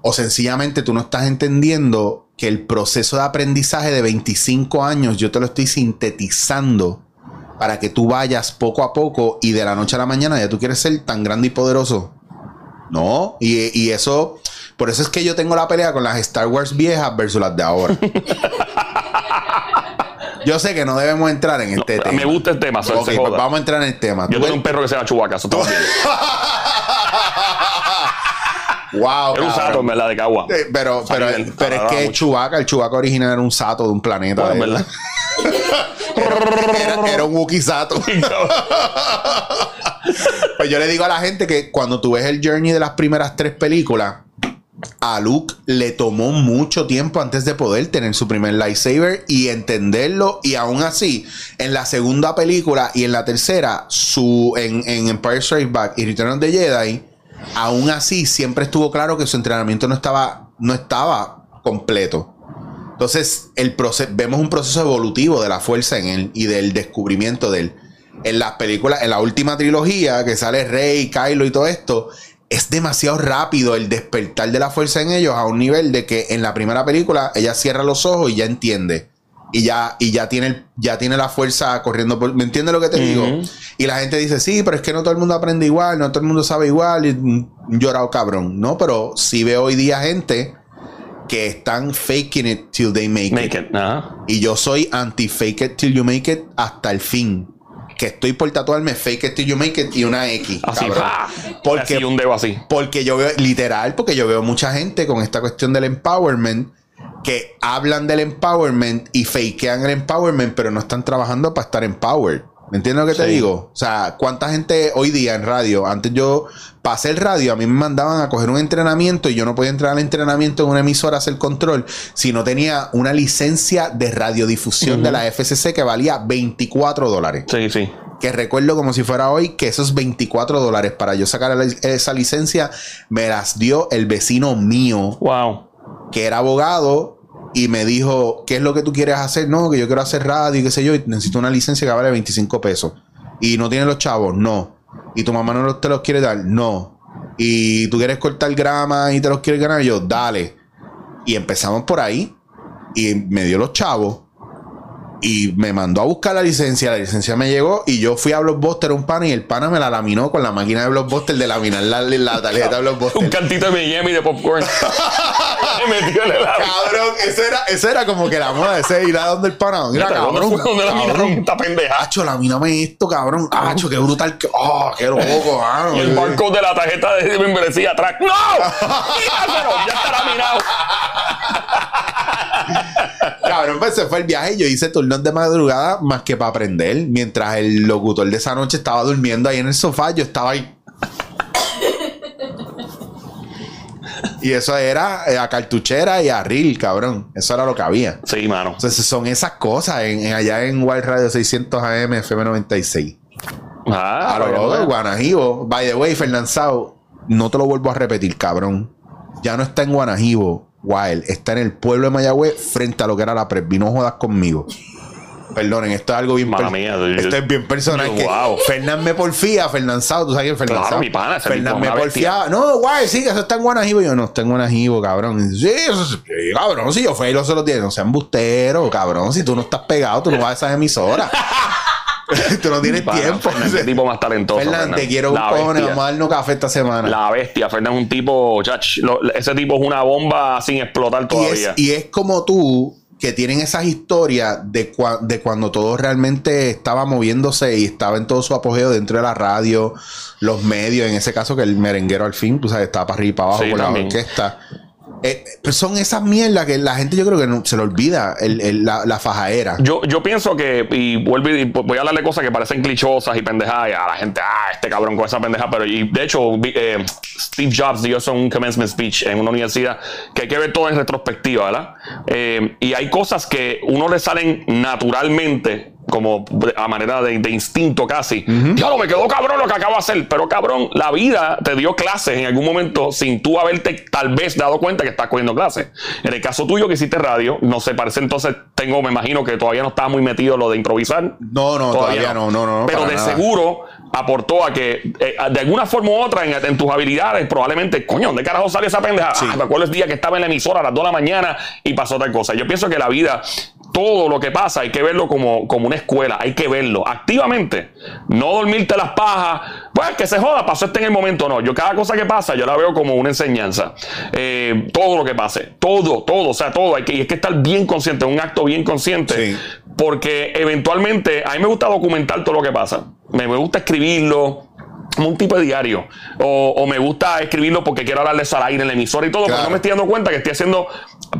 O sencillamente tú no estás entendiendo que el proceso de aprendizaje de 25 años yo te lo estoy sintetizando para que tú vayas poco a poco y de la noche a la mañana ya tú quieres ser tan grande y poderoso. No, y, y eso, por eso es que yo tengo la pelea con las Star Wars viejas versus las de ahora. yo sé que no debemos entrar en este tema. Me gusta el tema, Ok, pues vamos a entrar en el tema. Yo tengo un perro que se llama Chubaca, eso está bien. Wow, Era un sato, en verdad, de cagua. Eh, Pero, pero, pero es que mucho. Chewbacca, el Chewbacca original era un sato de un planeta. Bueno, ¿verdad? era, era un Wookiee sato. Pues yo le digo a la gente que cuando tú ves el journey de las primeras tres películas, a Luke le tomó mucho tiempo antes de poder tener su primer lightsaber y entenderlo. Y aún así, en la segunda película y en la tercera, su, en, en Empire Strikes Back y Return of the Jedi, aún así siempre estuvo claro que su entrenamiento no estaba, no estaba completo. Entonces, el proceso, vemos un proceso evolutivo de la fuerza en él y del descubrimiento de él. En las películas, en la última trilogía, que sale Rey, Kylo y todo esto, es demasiado rápido el despertar de la fuerza en ellos a un nivel de que en la primera película ella cierra los ojos y ya entiende. y ya, y ya tiene, ya tiene la fuerza corriendo por. ¿Me entiendes lo que te digo? Y la gente dice, sí, pero es que no todo el mundo aprende igual, no todo el mundo sabe igual, y llorado cabrón. No, pero sí veo hoy día gente que están faking it till they make, Make it. Y yo soy anti fake it till you make it hasta el fin. Que estoy por tatuarme fake it till you make it y una X. Así. Porque- Así, un dedo así. Porque yo veo, literal, porque yo veo mucha gente con esta cuestión del empowerment que hablan del empowerment y fakean el empowerment, pero no están trabajando para estar empowered. ¿Me entiendes lo que te digo? O sea, ¿cuánta gente hoy día en radio? Antes yo pasé el radio, a mí me mandaban a coger un entrenamiento y yo no podía entrar al entrenamiento en una emisora a hacer control si no tenía una licencia de radiodifusión de la FCC que valía 24 dólares Sí, sí. que recuerdo como si fuera hoy que esos 24 dólares para yo sacar esa licencia me las dio el vecino mío Wow. que era abogado y me dijo, ¿qué es lo que tú quieres hacer? No, que yo quiero hacer radio y qué sé yo, y necesito una licencia que vale 25 pesos. Y no tiene los chavos, no. Y tu mamá no te los quiere dar, no. Y tú quieres cortar grama y te los quieres ganar, yo, dale. Y empezamos por ahí y me dio los chavos y me mandó a buscar la licencia. La licencia me llegó y yo fui a Blockbuster un pana y el pana me la laminó con la máquina de Blockbuster de laminar la, la tarjeta de Blockbuster. Un cantito de Miami de popcorn. Me metió en el. Cabrón, eso era, eso era como que la moda de ese ir a donde el pana. Mira, ¿Dónde cabrón. fue donde la miraron cabrón. esta pendeja? Acho, lamíname esto, cabrón. Acho, qué brutal. Que, oh, qué loco, mano. Y el barco de la tarjeta de membresía atrás. ¡No! ¡Quítaselo! Ya está laminado. Cabrón, pues se fue el viaje. Yo hice turnos de madrugada más que para aprender. Mientras el locutor de esa noche estaba durmiendo ahí en el sofá, yo estaba ahí. Y eso era eh, a cartuchera y a reel, cabrón. Eso era lo que había. Sí, mano. Entonces son esas cosas en, en- allá en Wild Radio 600 AM FM 96. Ah, A lo loco, bueno. Guanajibo. By the way, Fernanzao, no te lo vuelvo a repetir, cabrón. Ya no está en Guanajibo, Wild. Está en el pueblo de Mayagüez, frente a lo que era la Presby. No jodas conmigo. Perdonen, esto es algo bien Mala per- mía, yo- Esto es bien personal. yo, que wow. Fernán me porfía, Fernanzao, tú sabes quién es Fernanzao. Claro, mi pana, ese Fernán tipo me es una porfiaba. No, guay, sí, que eso está en Guanajibo. Yo no, está en Guanajibo, cabrón. Y dice, Sí, eso sí, sí, cabrón. Si yo fui los otros días, no sean embustero, cabrón. Si tú no estás pegado, tú no vas a esas emisoras. tú no tienes Pana, tiempo. Fernan, qué tipo más talentoso. Fernán, Fernan. te quiero un La cojones. bestia. Vamos a darnos café esta semana. La bestia, Fernan es un tipo, chach, lo- ese tipo es una bomba sin explotar y, es, todavía. y es como tú, que tienen esas historias de, cua- de cuando todo realmente estaba moviéndose y estaba en todo su apogeo dentro de la radio, los medios, en ese caso que el merenguero al fin, tú sabes, estaba para arriba y para abajo Sí, con la orquesta. Eh, pues son esas mierdas que la gente yo creo que no, se le olvida el- la, la fajaera. Yo, yo pienso que, y vuelvo voy a hablar de cosas que parecen clichosas y pendejadas, y a la gente, ah, este cabrón con esa pendeja, pero y de hecho, eh, Steve Jobs dio eso en un commencement speech en una universidad, que hay que ver todo en retrospectiva, ¿verdad? Eh, y hay cosas que uno le salen naturalmente, como a manera de, de instinto casi. Diablo, me quedó cabrón lo que acabo de hacer, pero cabrón, la vida te dio clases en algún momento sin tú haberte tal vez dado cuenta que estás cogiendo clases. En el caso tuyo que hiciste radio, no sé, parece entonces, tengo, me imagino que todavía no estaba muy metido en lo de improvisar. No, no, todavía no, no, no, no, Pero de nada. seguro aportó a que eh, de alguna forma u otra en, en tus habilidades, probablemente, coño, ¿dónde carajo sale esa pendeja? Sí. Ah, me acuerdo el día que estaba en la emisora a las 2 de la mañana y pasó tal cosa. Yo pienso que la vida, todo lo que pasa, hay que verlo como, como una escuela, hay que verlo activamente. No dormirte las pajas, pues que se joda, pasó este en el momento, no. Yo cada cosa que pasa, yo la veo como una enseñanza. Eh, todo lo que pase, todo, todo, o sea, todo, hay que, y hay que estar bien consciente, un acto bien consciente. Sí. Porque eventualmente a mí me gusta documentar todo lo que pasa. Me, me gusta escribirlo como un tipo de diario. O, o me gusta escribirlo porque quiero hablarle al aire en la emisora y todo. Pero Claro. no me estoy dando cuenta que estoy haciendo,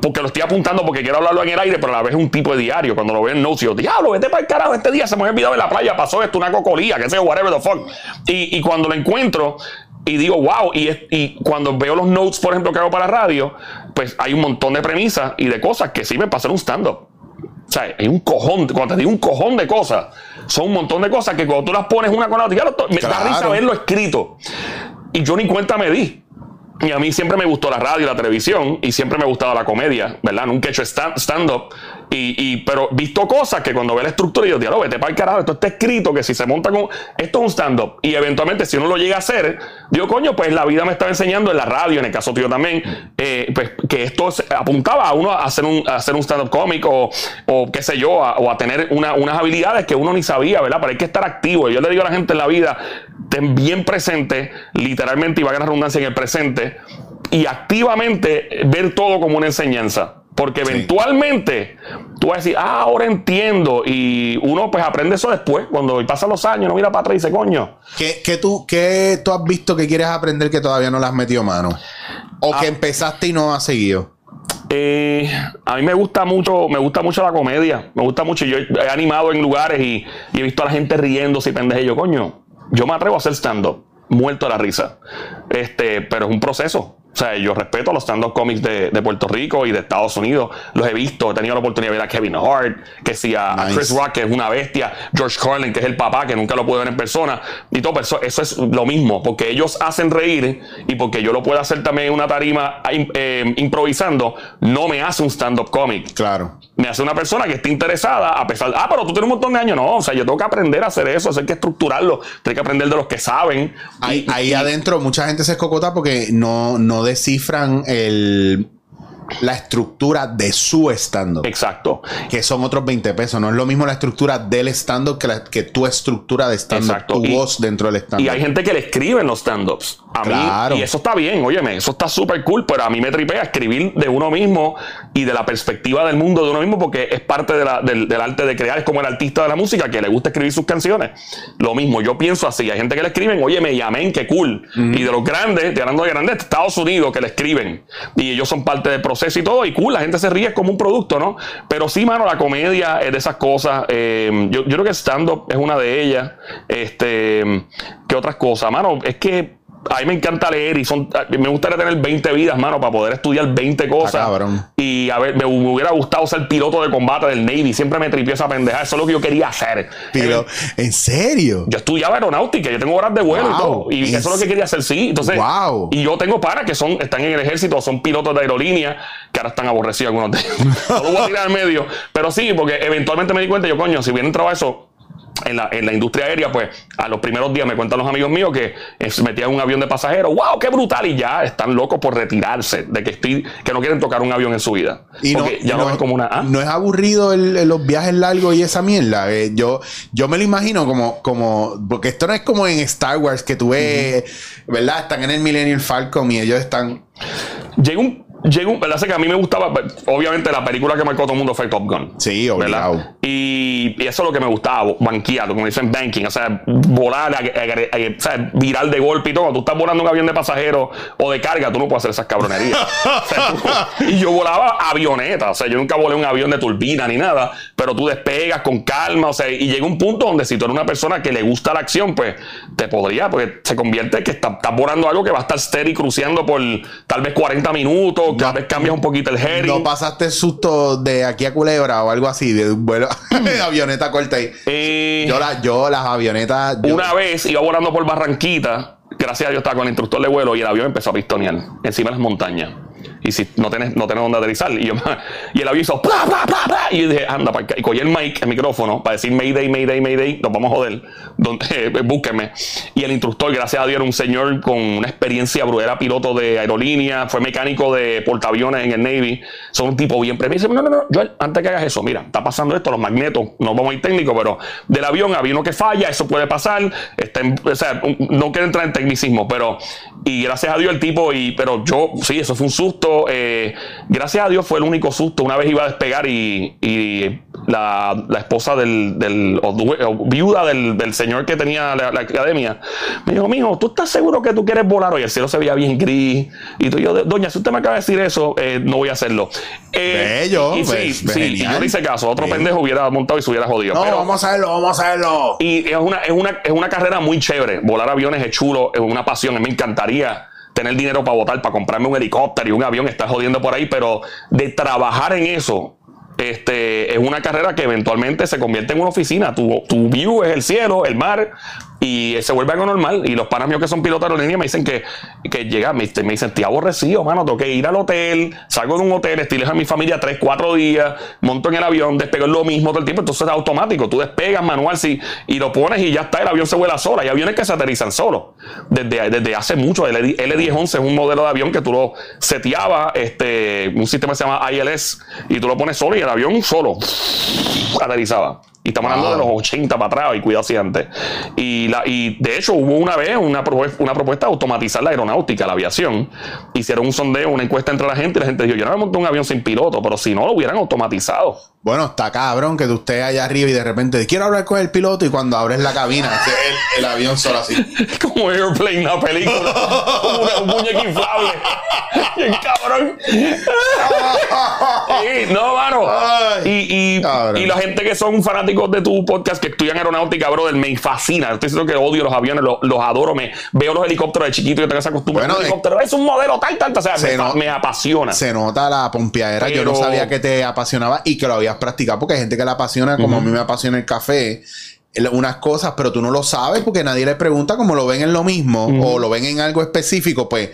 porque lo estoy apuntando porque quiero hablarlo en el aire, pero a la vez es un tipo de diario. Cuando lo veo en notes, yo, diablo, vete para el carajo. Este día se me había olvidado en la playa, pasó esto, una cocolía, que sé, yo, whatever the fuck. Y, y cuando lo encuentro, y digo, wow, y, y cuando veo los notes, por ejemplo, que hago para radio, pues hay un montón de premisas y de cosas que sirven para hacer un stand-up. O sea, hay un cojón, cuando te digo un cojón de cosas, son un montón de cosas que cuando tú las pones una con la otra, ya lo me da risa verlo escrito. Y yo ni cuenta me di. Y a mí siempre me gustó la radio y la televisión y siempre me ha gustado la comedia, ¿verdad? Nunca he hecho stand- stand-up. Y, y, pero visto cosas que cuando ve la estructura y yo digo, vete para el carajo, esto está escrito que si se monta con. Esto es un stand-up. Y eventualmente, si uno lo llega a hacer, digo, coño, pues la vida me estaba enseñando en la radio, en el caso tuyo también, eh, pues que esto apuntaba a uno a hacer un, a hacer un stand-up cómico o, qué sé yo, o a tener unas habilidades que uno ni sabía, ¿verdad? Pero hay que estar activo. Yo le digo a la gente en la vida, ten bien presente, literalmente, y va a ganar redundancia en el presente, y activamente ver todo como una enseñanza. Porque eventualmente tú vas a decir, ah, ahora entiendo. Y uno pues aprende eso después. Cuando pasan los años, no mira para atrás y dice, coño. ¿Qué, tú, ¿Qué tú has visto que quieres aprender que todavía no le has metido mano? O que ah. empezaste y no has seguido. Eh, a mí me gusta mucho, me gusta mucho la comedia. Me gusta mucho. Yo he animado en lugares y, he visto a la gente riéndose y pendeje. Yo, coño, yo me atrevo a hacer stand-up. Muerto a la risa. Este, pero es un proceso. O sea, yo respeto a los stand-up comics de, Puerto Rico y de Estados Unidos. Los he visto, he tenido la oportunidad de ver a Kevin Hart, que sí, a, Chris Rock, que es una bestia, George Carlin, que es el papá, que nunca lo puedo ver en persona. Y todo, eso, eso es lo mismo, porque ellos hacen reír y porque yo lo puedo hacer también en una tarima eh, improvisando, no me hace un stand-up comic. Claro. Me hace una persona que esté interesada, a pesar de, ah, pero tú tienes un montón de años. No, o sea, yo tengo que aprender a hacer eso, hay que estructurarlo, tengo que aprender de los que saben. Ahí, ahí adentro, mucha gente se escocota porque no, no descifran el la estructura de su stand-up. Exacto. Que son otros 20 pesos. No es lo mismo la estructura del stand-up que, que tu estructura de stand-up, tu voz dentro del stand-up. Y hay gente que le escribe en los stand-ups. A mí, y eso está bien, óyeme, eso está súper cool, pero a mí me tripea escribir de uno mismo y de la perspectiva del mundo de uno mismo porque es parte del, arte de crear. Es como el artista de la música que le gusta escribir sus canciones. Lo mismo, yo pienso así. Hay gente que le escriben, óyeme, y amén, qué cool. Y de los grandes, de hablando de grandes, Estados Unidos, que le escriben. Y ellos son parte del proceso y todo, y cool, la gente se ríe como un producto, ¿no? Pero sí, mano, la comedia es de esas cosas. Eh, yo, yo, creo que stand-up es una de ellas. Este, ¿qué otras cosas? Mano, es que a mí me encanta leer y son, me gustaría tener 20 vidas, mano, para poder estudiar 20 cosas. y a ver, me, hubiera gustado ser piloto de combate del Navy. Siempre me tripió esa pendeja. Eso es lo que yo quería hacer. Pero, ¿en serio? Yo estudiaba aeronáutica, yo tengo horas de vuelo y todo. Y eso es lo que quería hacer, sí. Entonces, wow. y yo tengo panas que son, están en el ejército, son pilotos de aerolínea, que ahora están aborrecidos algunos de ellos. no lo voy a tirar al medio. Pero sí, porque eventualmente me di cuenta, yo, coño, si bien trabajo eso en la, en la, industria aérea, pues a los primeros días me cuentan los amigos míos que se metían en un avión de pasajeros, wow, qué brutal, y ya están locos por retirarse, de que estoy, que no quieren tocar un avión en su vida. Y no, ya no, ven como una. ¿ah? No es aburrido los viajes largos y esa mierda. Eh, yo, yo me lo imagino como, como, porque esto no es como en Star Wars que tú ves, ¿verdad? Están en el Millennium Falcon y ellos están. Llega un llegó un, ¿verdad? que a mí me gustaba, obviamente la película que marcó todo el mundo fue Top Gun. Sí, ¿verdad? Y, y, eso es lo que me gustaba, banqueado, como dicen banking, o sea, volar, o sea, viral de golpe y todo. Cuando tú estás volando un avión de pasajeros o de carga, tú no puedes hacer esas cabronerías. y yo volaba avioneta, o sea, yo nunca volé un avión de turbina ni nada, pero tú despegas con calma, o sea, y llega un punto donde si tú eres una persona que le gusta la acción, pues te podría, porque se convierte en que estás volando algo que va a estar steady cruciando por tal vez 40 minutos cada vez cambias un poquito el heading. ¿No pasaste susto de aquí a Culebra o algo así? De un vuelo de avioneta corta ahí. Eh, yo, yo, las avionetas. Una vez iba volando por Barranquita. Gracias a Dios estaba con el instructor de vuelo y el avión empezó a pistonear encima de las montañas y si no tenés, no tenés dónde aterrizar. Y, yo, y el avión Y yo dije, anda, y cogí el mic, el micrófono, para decir Mayday, Mayday, Mayday, nos vamos a joder, donde, búsquenme. Y el instructor, gracias a Dios, era un señor con una experiencia bruera, piloto de aerolínea, fue mecánico de portaaviones en el Navy. Son un tipo bien premio. dice, no, no, no, antes que hagas eso, mira, está pasando esto, los magnetos, no vamos a ir técnico, pero del avión había uno que falla, eso puede pasar. Está o sea, no quiero entrar en tecnicismo, pero, y gracias a Dios el tipo, y, pero yo, sí, eso fue un susto eh, gracias a Dios fue el único susto. Una vez iba a despegar y, la, esposa del, del o, viuda del, señor que tenía la, academia me dijo, mijo, ¿tú estás seguro que tú quieres volar hoy? El cielo se veía bien gris. Y tú, yo, doña, si usted me acaba de decir eso, eh, no voy a hacerlo. Eh, Bello, y sí, sí, yo le hice caso. Otro pendejo hubiera montado y se hubiera jodido. No, vamos a hacerlo, vamos a hacerlo. Y es una, es una, es una carrera muy chévere. Volar aviones es chulo, es una pasión. Me encantaría tener dinero para votar, para comprarme un helicóptero y un avión, estar jodiendo por ahí, pero de trabajar en eso, este, es una carrera que eventualmente se convierte en una oficina. Tu, tu view es el cielo, el mar, Y se vuelve algo normal. Y los panas míos que son pilotos de aerolínea me dicen que, que llega, me, me dicen, estoy aborrecido, mano, tengo que ir al hotel, salgo de un hotel, estoy lejos de mi familia tres, cuatro días, monto en el avión, despego lo mismo todo el tiempo, entonces es automático. Tú despegas manual sí, y lo pones y ya está, el avión se vuela sola. Hay aviones que se aterrizan solos. Desde, desde hace mucho, el L1011 es un modelo de avión que tú lo seteabas, este, un sistema que se llama ILS, y tú lo pones solo y el avión solo aterrizaba. Y estamos hablando de los 80 para atrás y cuidado si antes. Y, la, y de hecho hubo una vez una, una propuesta de automatizar la aeronáutica, la aviación. Hicieron un sondeo, una encuesta entre la gente y la gente dijo, yo no me monto un avión sin piloto, pero si no lo hubieran automatizado. Bueno, está cabrón que tú estés allá arriba y de repente quiero hablar con el piloto y cuando abres la cabina, el, el, avión solo así. Como Airplane, una película. Como un muñeco inflable. Bien cabrón. no, mano. y, y, y, la gente que son fanáticos de tu podcast que estudian aeronáutica, brother, me fascina. Estoy diciendo que odio los aviones, los, los adoro. Me veo los helicópteros de chiquito y tengo esa costumbre. Bueno, helicóptero. Es un modelo tal, tal, o sea, me, me, apasiona. Se nota la pompeadera. Yo no sabía que te apasionaba y que lo había practicar, porque hay gente que le apasiona, como a mí me apasiona el café, unas cosas, pero tú no lo sabes porque nadie le pregunta, como lo ven en lo mismo o lo ven en algo específico, pues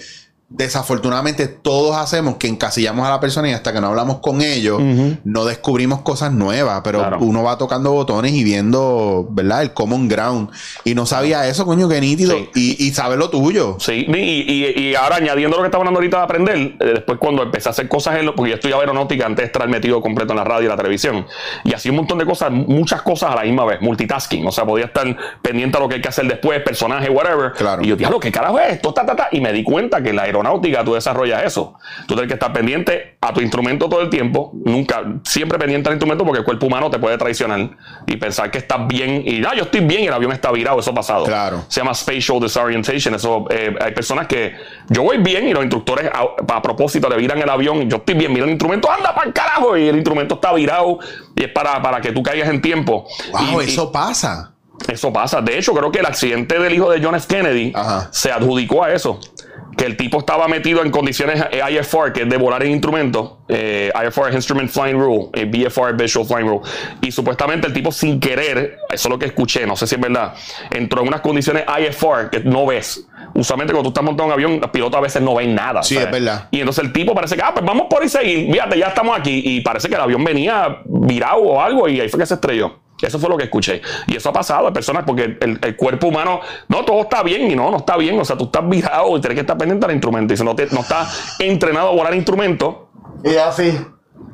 desafortunadamente todos hacemos que encasillamos a la persona y hasta que no hablamos con ellos, no descubrimos cosas nuevas, pero uno va tocando botones y viendo, ¿verdad? El common ground. Y no sabía eso, coño, que nítido. Y, y sabe lo tuyo. Sí, y, ahora añadiendo lo que estaba hablando ahorita de aprender, eh, después cuando empecé a hacer cosas en lo, porque yo estudiaba aeronáutica antes de estar metido completo en la radio y la televisión, y hacía un montón de cosas, muchas cosas a la misma vez, multitasking, o sea, podía estar pendiente a lo que hay que hacer después, personaje, whatever. Claro. Y yo, diablo, ¿qué carajo es esto? y me di cuenta que la aeronáutica tú desarrollas eso. Tú tienes que estar pendiente a tu instrumento todo el tiempo, nunca, siempre pendiente al instrumento porque el cuerpo humano te puede traicionar y pensar que estás bien y ah, yo estoy bien y el avión está virado, eso ha pasado. Claro. Se llama spatial disorientation. Eso, eh, hay personas que yo voy bien y los instructores a, propósito le viran el avión, yo estoy bien, mira el instrumento, anda para el carajo y el instrumento está virado y es para, para que tú caigas en tiempo. Wow, eso pasa. Eso pasa. De hecho, creo que el accidente del hijo de John F. Kennedy se adjudicó a eso que el tipo estaba metido en condiciones IFR, que es de volar en instrumento, eh, IFR Instrument Flying Rule, eh, BFR Visual Flying Rule, y supuestamente el tipo sin querer, eso es lo que escuché, no sé si es verdad, entró en unas condiciones IFR que no ves. Usualmente cuando tú estás montando un avión, los pilotos a veces no ven nada. Sí, es verdad. Y entonces el tipo parece que, ah, pues vamos por ahí seguir, fíjate, ya estamos aquí, y parece que el avión venía virado o algo, y ahí fue que se estrelló. Eso fue lo que escuché. Y eso ha pasado a personas porque el, cuerpo humano, no, todo está bien y no, no está bien. O sea, tú estás virado y tienes que estar pendiente del instrumento. Y si no, te, no estás entrenado a volar instrumento. Y así.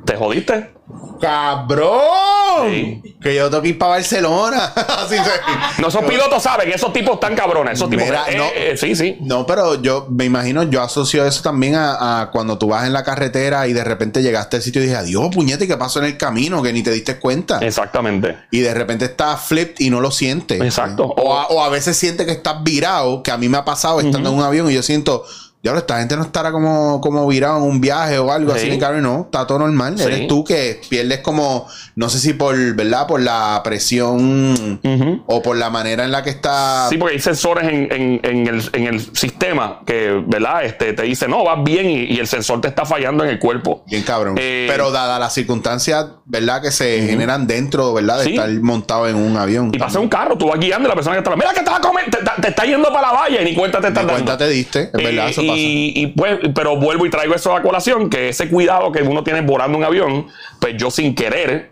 Te jodiste. ¡Cabrón! Que yo tengo que ir para Barcelona. no, esos pilotos saben esos tipos están cabrones. Esos tipos. Eh, eh, sí, sí. No, pero yo me imagino, yo asocio eso también a, cuando tú vas en la carretera y de repente llegaste al sitio y dije, adiós, puñete, ¿qué pasó en el camino? Que ni te diste cuenta. Exactamente. Y de repente estás flipped y no lo sientes. Exacto. O a, veces sientes que estás virado, que a mí me ha pasado estando en un avión y yo siento ya esta gente no estará como, como virado en un viaje o algo así, claro, no, está todo normal. Eres tú que pierdes como, no sé si por, ¿verdad? Por la presión o por la manera en la que está. Sí, porque hay sensores en, el, sistema que, ¿verdad? Este, te dice, no, vas bien y, el sensor te está fallando en el cuerpo. Bien cabrón. Eh, Pero dada las circunstancias, ¿verdad? Que se generan dentro, ¿verdad? De estar montado en un avión. Y pasa un carro, tú vas guiando y la persona que está, mira que te va a comer, te, está yendo para la valla y ni cuenta te está dando. cuenta te diste, es verdad, eso y, pues, pero vuelvo y traigo eso a colación, que ese cuidado que uno tiene volando un avión, pues yo sin querer,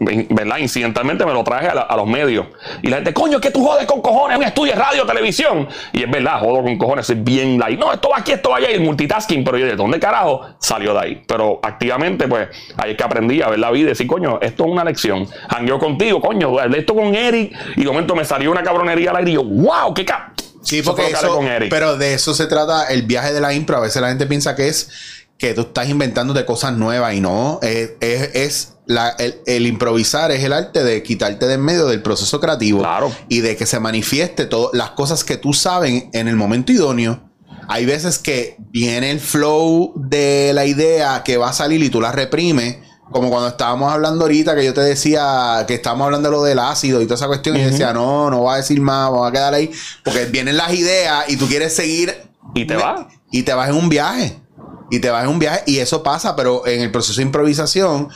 ¿verdad? Incidentalmente me lo traje a, los medios. Y la gente, coño, que tú jodes con cojones, un estudio de radio, televisión. Y es verdad, jodo con cojones, soy bien light. No, esto va aquí, esto va allá, el multitasking, pero yo, ¿de dónde carajo salió de ahí? Pero activamente, pues, ahí es que aprendí a ver la vida y decir, coño, esto es una lección. Hangueo contigo, coño, hablé esto con Eric, y de momento me salió una cabronería al aire y yo, wow, qué cap Sí, porque eso, pero de eso se trata el viaje de la impro. A veces la gente piensa que es que tú estás inventando de cosas nuevas y no, es, es, la, el, improvisar es el arte de quitarte de en medio del proceso creativo claro. y de que se manifieste todas las cosas que tú sabes en el momento idóneo. Hay veces que viene el flow de la idea que va a salir y tú la reprimes como cuando estábamos hablando ahorita que yo te decía que estábamos hablando de lo del ácido y toda esa cuestión y decía, no, no va a decir más, va a quedar ahí, porque vienen las ideas y tú quieres seguir. Y te vas. Y te vas en un viaje. Y te vas en un viaje y eso pasa, pero en el proceso de improvisación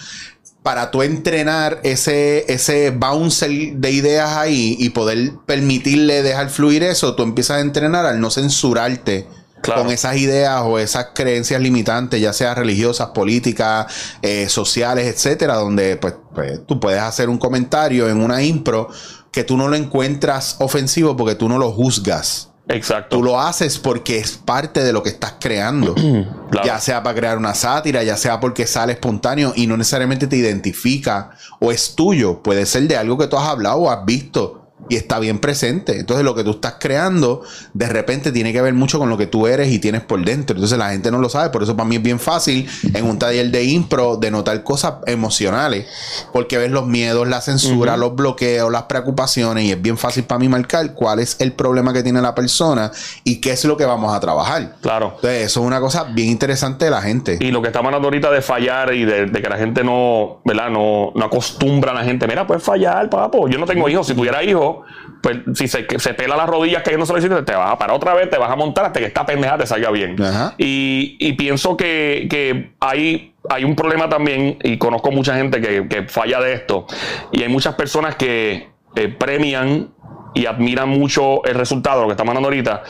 para tú entrenar ese, ese bouncer de ideas ahí y poder permitirle dejar fluir eso, tú empiezas a entrenar al no censurarte. Claro. Con esas ideas o esas creencias limitantes, ya sea religiosas, políticas, eh, sociales, etcétera, donde pues, pues, tú puedes hacer un comentario en una impro que tú no lo encuentras ofensivo porque tú no lo juzgas. Exacto. Tú lo haces porque es parte de lo que estás creando. Claro. Ya sea para crear una sátira, ya sea porque sale espontáneo y no necesariamente te identifica o es tuyo. Puede ser de algo que tú has hablado o has visto y está bien presente. Entonces lo que tú estás creando de repente tiene que ver mucho con lo que tú eres y tienes por dentro. Entonces la gente no lo sabe. Por eso para mí es bien fácil en un taller de impro de notar cosas emocionales. Porque ves los miedos, la censura, los bloqueos, las preocupaciones y es bien fácil para mí marcar cuál es el problema que tiene la persona y qué es lo que vamos a trabajar. Claro. Entonces eso es una cosa bien interesante de la gente. Y lo que está hablando ahorita de fallar y de, de que la gente no, ¿verdad? No, no acostumbra a la gente. Mira, puedes fallar, papo. Yo no tengo hijos. Si tuviera hijos, pues si se, se pela las rodillas que no se hiciste, te vas a parar otra vez, te vas a montar hasta que esta pendeja te salga bien. Y, y pienso que, que hay, hay un problema también, y conozco mucha gente que, que falla de esto, y hay muchas personas que eh, premian y admiran mucho el resultado, lo que estamos hablando ahorita,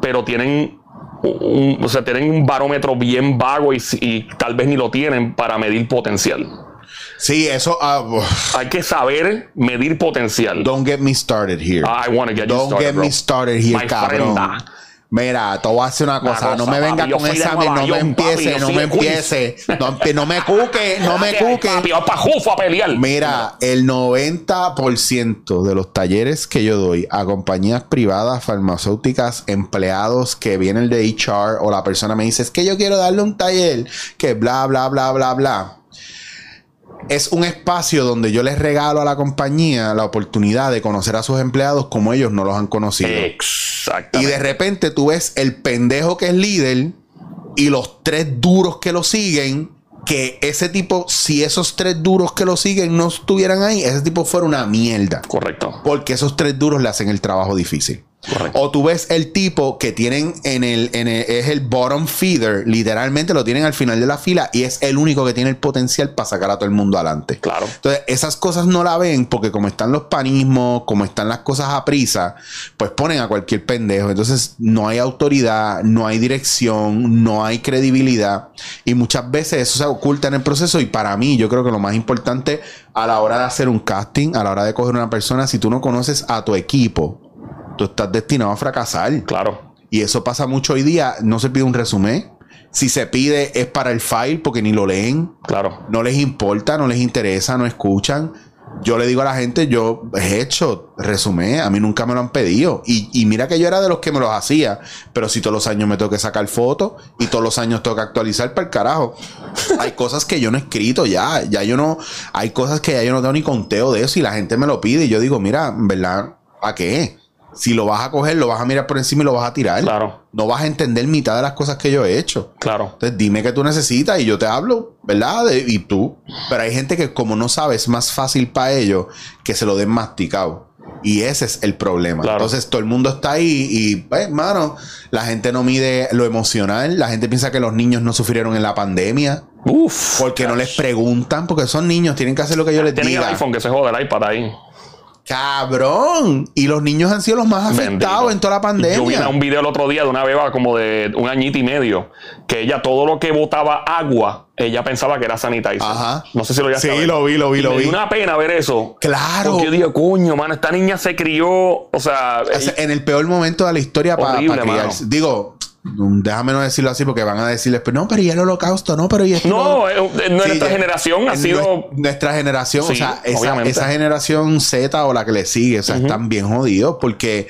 pero tienen un, o sea, tienen un barómetro bien vago y, y tal vez ni lo tienen para medir potencial. Sí, eso. ah. Hay que saber medir potencial. don't get me started here. I wanna get you Don't started, get bro. me started here, My cabrón. frienda. Mira, te voy a hacer una cosa. cosa, no me papi, yo con esa. Nueva No me empiece, papi, no me empiece. No, no me cuque, no me cuque. Papi, pa' a pelear. Mira, el 90% de los talleres que yo doy a compañías privadas, farmacéuticas, empleados que vienen de HR o la persona me dice, es que yo quiero darle un taller que bla, bla, bla, bla, bla. Es un espacio donde yo les regalo a la compañía la oportunidad de conocer a sus empleados como ellos no los han conocido. Exactamente. Y de repente tú ves el pendejo que es líder y los tres duros que lo siguen. Que ese tipo, si esos tres duros que lo siguen no estuvieran ahí, ese tipo fuera una mierda. Correcto. Porque esos tres duros le hacen el trabajo difícil. Correcto. O tú ves el tipo que tienen en el, en el- es el bottom feeder, literalmente lo tienen al final de la fila y es el único que tiene el potencial para sacar a todo el mundo adelante. Claro. Entonces, esas cosas no la ven porque como están los panismos, como están las cosas a prisa, pues ponen a cualquier pendejo. Entonces, no hay autoridad, no hay dirección, no hay credibilidad. Y muchas veces eso se oculta en el proceso. Y para mí, yo creo que lo más importante a la hora de hacer un casting, a la hora de coger una persona, si tú no conoces a tu equipo, tú estás destinado a fracasar. Claro. Y eso pasa mucho hoy día. No se pide un resumen. Si se pide es para el file porque ni lo leen Claro. no les importa, no les interesa, no escuchan. Yo le digo a la gente, yo he hecho resumen, a mí nunca me lo han pedido. Y, y mira que yo era de los que me los hacía, pero si todos los años me tengo que sacar fotos y todos los años tengo que actualizar para el carajo. Hay cosas que yo no he escrito ya, ya yo no, hay cosas que ya yo no tengo ni conteo de eso y la gente me lo pide y yo digo, mira, verdad, ¿a qué? Si lo vas a coger, lo vas a mirar por encima y lo vas a tirar. Claro. No vas a entender mitad de las cosas que yo he hecho. Claro. Entonces dime qué tú necesitas y yo te hablo, ¿verdad? De- y tú. Pero hay gente que como no sabe, es más fácil para ellos que se lo den masticado. Y ese es el problema. Claro. Entonces todo el mundo está ahí y, pues, mano, la gente no mide lo emocional. La gente piensa que los niños no sufrieron en la pandemia Uf. porque no les preguntan, porque son niños, tienen que hacer lo que yo les Tienen el diga. iPhone que se jode el iPad ahí. Cabrón. Y los niños han sido los más afectados Bendito. en toda la Yo vi pandemia. un video el otro día de una beba como de un añito y medio, que ella todo lo que botaba agua, ella pensaba que era sanitizer. Ajá. No sé si lo ya Sí, lo vi, lo vi, Y lo me vi. dio una pena ver eso. Claro. Porque yo dije, coño, mano, esta niña se crió, o sea, O sea, en el peor momento de la historia para criarse. mano. Digo, déjame no decirlo así porque van a decirles, pero no, pero y el holocausto, no, pero y esto. no, eh, eh, nuestra generación ha sido nue- Nuestra generación, o sea, esa generación Z o la que le sigue, o sea, están bien jodidos porque.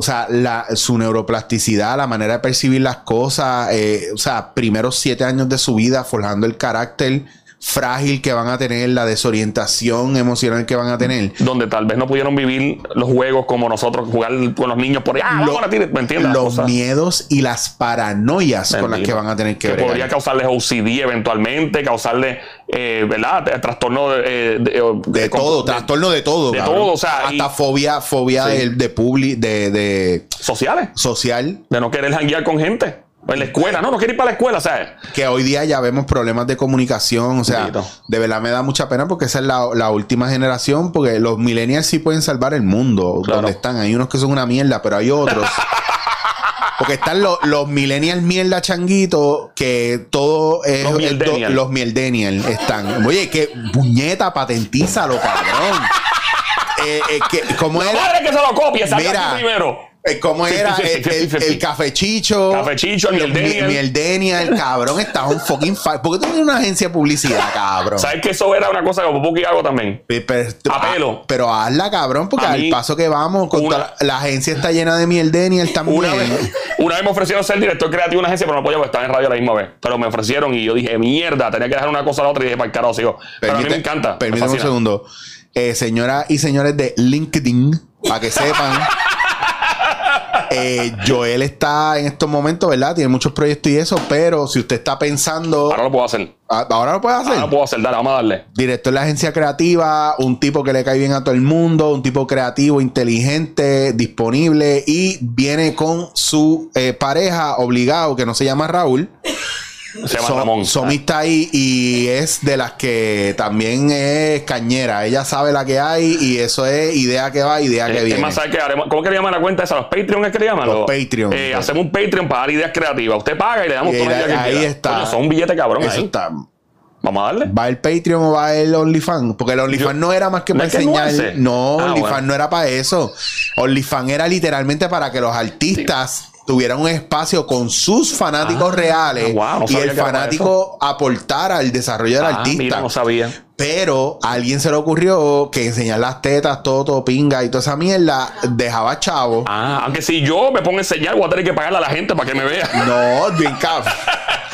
O sea, la, su neuroplasticidad, la manera de percibir las cosas, eh, o sea, primeros siete años de su vida forjando el carácter frágil que van a tener, la desorientación emocional que van a tener. donde tal vez no pudieron vivir los juegos como nosotros, jugar con los niños por ahí. Ah, Lo- vamos a tirar", ¿me entiendes? los miedos y las paranoias con las que van a tener que, que bregar. podría causarles OCD eventualmente, causarle, eh, ¿verdad? Trastorno de, eh, de, De de- todo, de- trastorno de todo. de cabrón. todo, o sea, Hasta y- fobia, fobia Sí. de, de, de sociales, social. de no querer janguear con gente. En la escuela, no, no quiere ir para la escuela, ¿sabes? Que hoy día ya vemos problemas de comunicación, o sea, de verdad me da mucha pena porque esa es la, la última generación, porque los millennials sí pueden salvar el mundo Claro. donde están. Hay unos que son una mierda, pero hay otros. Porque están los, los millennials mierda changuitos que todo es Los es do- mieldenial. los mieldenial están. Oye, que puñeta, patentízalo, cabrón. eh, eh, que, ¿Cómo La era? madre que se lo copie, Mira, primero. Eh, ¿Cómo era? 50, El, 50, el, 50. el cafechicho. Cafechicho, el mi- Mieldenial. Mieldenial, cabrón, está un fucking fa- ¿Por qué tú tienes una agencia de publicidad, cabrón? ¿Sabes que eso era una cosa que Popo y hago también? Pe- Pero, A pelo. pero hazla, cabrón, porque al paso que vamos, con una- toda la, la agencia está llena de Mieldenial también. Una vez, una vez me ofrecieron ser director creativo de una agencia, pero no podía porque estaba en radio a la misma vez. Pero me ofrecieron y yo dije, mierda, tenía que dejar una cosa a la otra y dije, para el carajo, sigo. Pero a mí me encanta. me Permíteme un segundo. Eh, señoras y señores de LinkedIn, para que sepan. eh, Joel está en estos momentos, ¿verdad? Tiene muchos proyectos y eso, pero si usted está pensando. Ahora lo puedo hacer. Ah, Ahora lo puede hacer. Ahora lo puedo hacer, dale, vamos a darle. Director de la agencia creativa, un tipo que le cae bien a todo el mundo, un tipo creativo, inteligente, disponible y viene con su eh, pareja obligado, que no se llama Raúl. Se llama So- Ramón. Somi está ahí y es de las que también es cañera. Ella sabe la que hay y eso es idea que va, idea que es viene. más, ¿sabes qué? Haremos- ¿Cómo que le llaman la cuenta esa? ¿Los Patreon es que le llaman? Los Patreon. Eh, hacemos un Patreon para dar ideas creativas. Usted paga y le damos Y ahí- ideas que ahí está. Coño, son un billete cabrón Eso ahí. está. Vamos a darle. ¿Va el Patreon o va el OnlyFans? Porque el OnlyFans no era más que ¿No para enseñar. nuance? No, Ah, OnlyFans bueno. no era para eso. OnlyFans era literalmente para que los artistas tuvieran un espacio con sus fanáticos Ah, reales wow, no y el fanático aportara al desarrollo del Ah, artista. mira, no sabía. Pero a alguien se le ocurrió que enseñar las tetas, todo, todo pinga y toda esa mierda dejaba chavo. Ah, aunque si yo me pongo a enseñar, voy a tener que pagarle a la gente para que me vea. No, bien cabrón.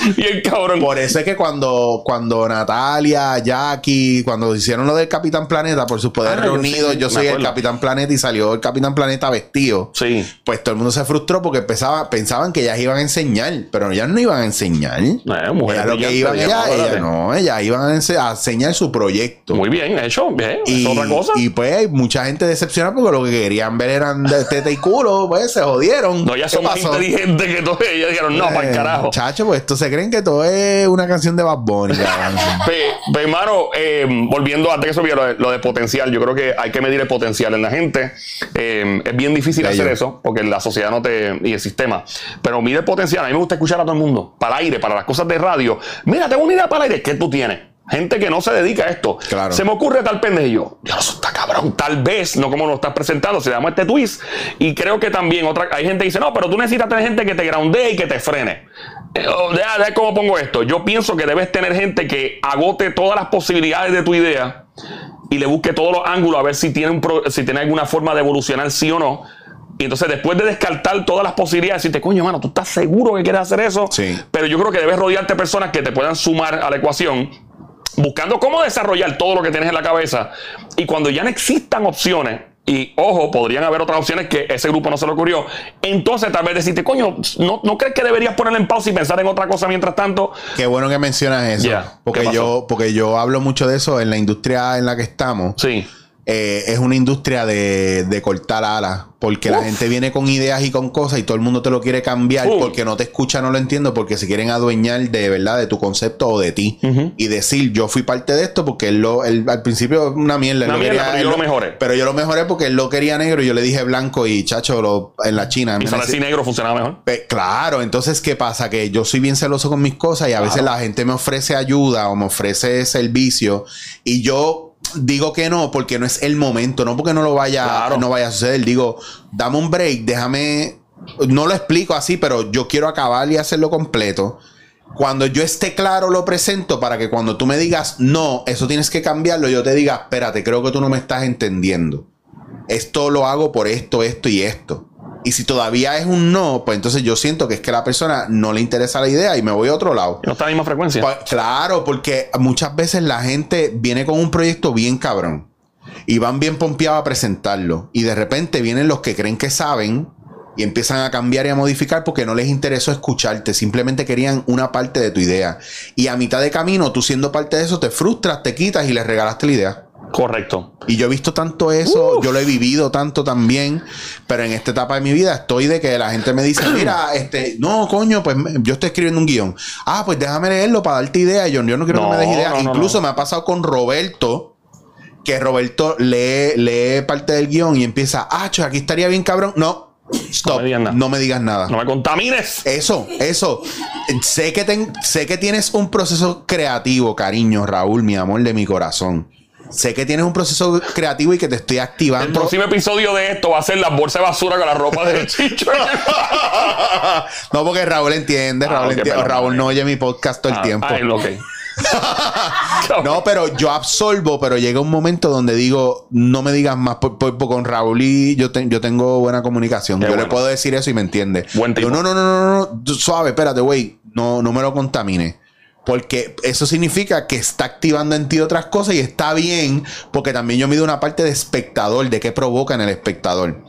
Bien cabrón. Por eso es que cuando, cuando Natalia, Jackie, cuando hicieron lo del Capitán Planeta por sus poderes Ah, yo reunidos, sí, yo soy el. Capitán Planeta y salió el Capitán Planeta vestido. Sí. Pues todo el mundo se frustró porque pensaba, pensaban que ellas iban a enseñar, pero ellas no iban a enseñar. Eh, mujeres Ellas lo que iban, ellas, ellas no, ellas iban a enseñar su proyecto. Muy bien, hecho. Bien, Y, es otra cosa. y pues hay mucha gente decepcionada porque lo que querían ver eran de teta y culo, pues se jodieron. no, ya ¿Qué son más inteligentes que todos. Ellas dijeron, no, para el Eh, carajo. Chacho, pues esto se creen que todo es una canción de Bad Bunny, cabrón. Pe- pe, hermano, eh, volviendo antes que subiera lo de, lo de potencial, yo creo que hay que medir el potencial en la gente. Eh, es bien difícil hacer eso porque la sociedad no te y el sistema. Pero mide el potencial. A mí me gusta escuchar a todo el mundo para el aire, para las cosas de radio. Mira, tengo una idea para el aire. ¿Qué tú tienes? Gente que no se dedica a esto. Claro. Se me ocurre tal yo, Dios, eso está cabrón. Tal vez, no como lo estás presentando, se llama este twist. Y creo que también otra, hay gente que dice, no, pero tú necesitas tener gente que te groundee y que te frene. Eh, oh, deja- deja cómo pongo esto. Yo pienso que debes tener gente que agote todas las posibilidades de tu idea y le busque todos los ángulos a ver si tiene, un pro- si tiene alguna forma de evolucionar sí o no. Y entonces después de descartar todas las posibilidades, decirte, coño, mano, ¿tú estás seguro que quieres hacer eso? Sí. Pero yo creo que debes rodearte de personas que te puedan sumar a la ecuación buscando cómo desarrollar todo lo que tienes en la cabeza. Y cuando ya no existan opciones, y ojo, podrían haber otras opciones que ese grupo no se le ocurrió, entonces tal vez decirte, coño, ¿no, no crees que deberías ponerle en pausa y pensar en otra cosa mientras tanto? Qué bueno que mencionas eso. Ya, ¿qué Porque yo, porque yo hablo mucho de eso en la industria en la que estamos. Sí. Eh, es una industria de, de cortar alas. Porque la gente viene con ideas y con cosas y todo el mundo te lo quiere cambiar porque no te escucha, no lo entiendo, porque se quieren adueñar de verdad de tu concepto o de ti. Y decir, yo fui parte de esto porque él lo, él, al principio una mierda. Una lo mierda, pero él yo lo mejoré. Pero yo lo mejoré porque él lo quería negro y yo le dije blanco y chacho lo, en la China. Y así negro funcionaba mejor. Pe- Claro, entonces, ¿qué pasa? Que yo soy bien celoso con mis cosas y a veces la gente me ofrece ayuda o me ofrece servicio y yo digo que no porque no es el momento, no porque no lo vaya, Claro. no vaya a suceder. Digo, dame un break, déjame, no lo explico así, pero yo quiero acabar y hacerlo completo. Cuando yo esté claro, lo presento para que cuando tú me digas, no, eso tienes que cambiarlo, yo te diga, espérate, creo que tú no me estás entendiendo. Esto lo hago por esto, esto y esto. Y si todavía es un no, pues entonces yo siento que es que a la persona no le interesa la idea y me voy a otro lado. No está a la misma frecuencia. Pues, claro, porque muchas veces la gente viene con un proyecto bien cabrón y van bien pompeados a presentarlo. Y de repente vienen los que creen que saben y empiezan a cambiar y a modificar porque no les interesó escucharte, simplemente querían una parte de tu idea. Y a mitad de camino, tú siendo parte de eso, te frustras, te quitas y les regalaste la idea. Correcto. Y yo he visto tanto eso, yo lo he vivido tanto también, pero en esta etapa de mi vida estoy de que la gente me dice, mira, este, no, coño, pues yo estoy escribiendo un guion. Ah, pues déjame leerlo para darte idea. Yo, yo no quiero que me des idea. Incluso me ha pasado con Roberto, que Roberto lee, lee parte del guion y empieza, ah, aquí estaría bien cabrón. No, Stop. No me, digas nada. No me contamines. Eso, eso. sé, que sé que tienes un proceso creativo, cariño, Raúl, mi amor de mi corazón. Sé que tienes un proceso creativo y que te estoy activando. El próximo episodio de esto va a ser la bolsa de basura con la ropa de Chicho. no, porque Raúl entiende. Raúl, ah, entiende. Raúl no oye mi podcast todo el ah, tiempo. Ah, no, pero yo absorbo, pero llega un momento donde digo, no me digas más, por, con Raúl y yo, yo tengo buena comunicación. yo le puedo decir eso y me entiende. Buen no, no, no, no, no, suave, espérate, güey, no, no me lo contamine. Porque eso significa que está activando en ti otras cosas y está bien, porque también yo mido una parte de espectador, de qué provoca en el espectador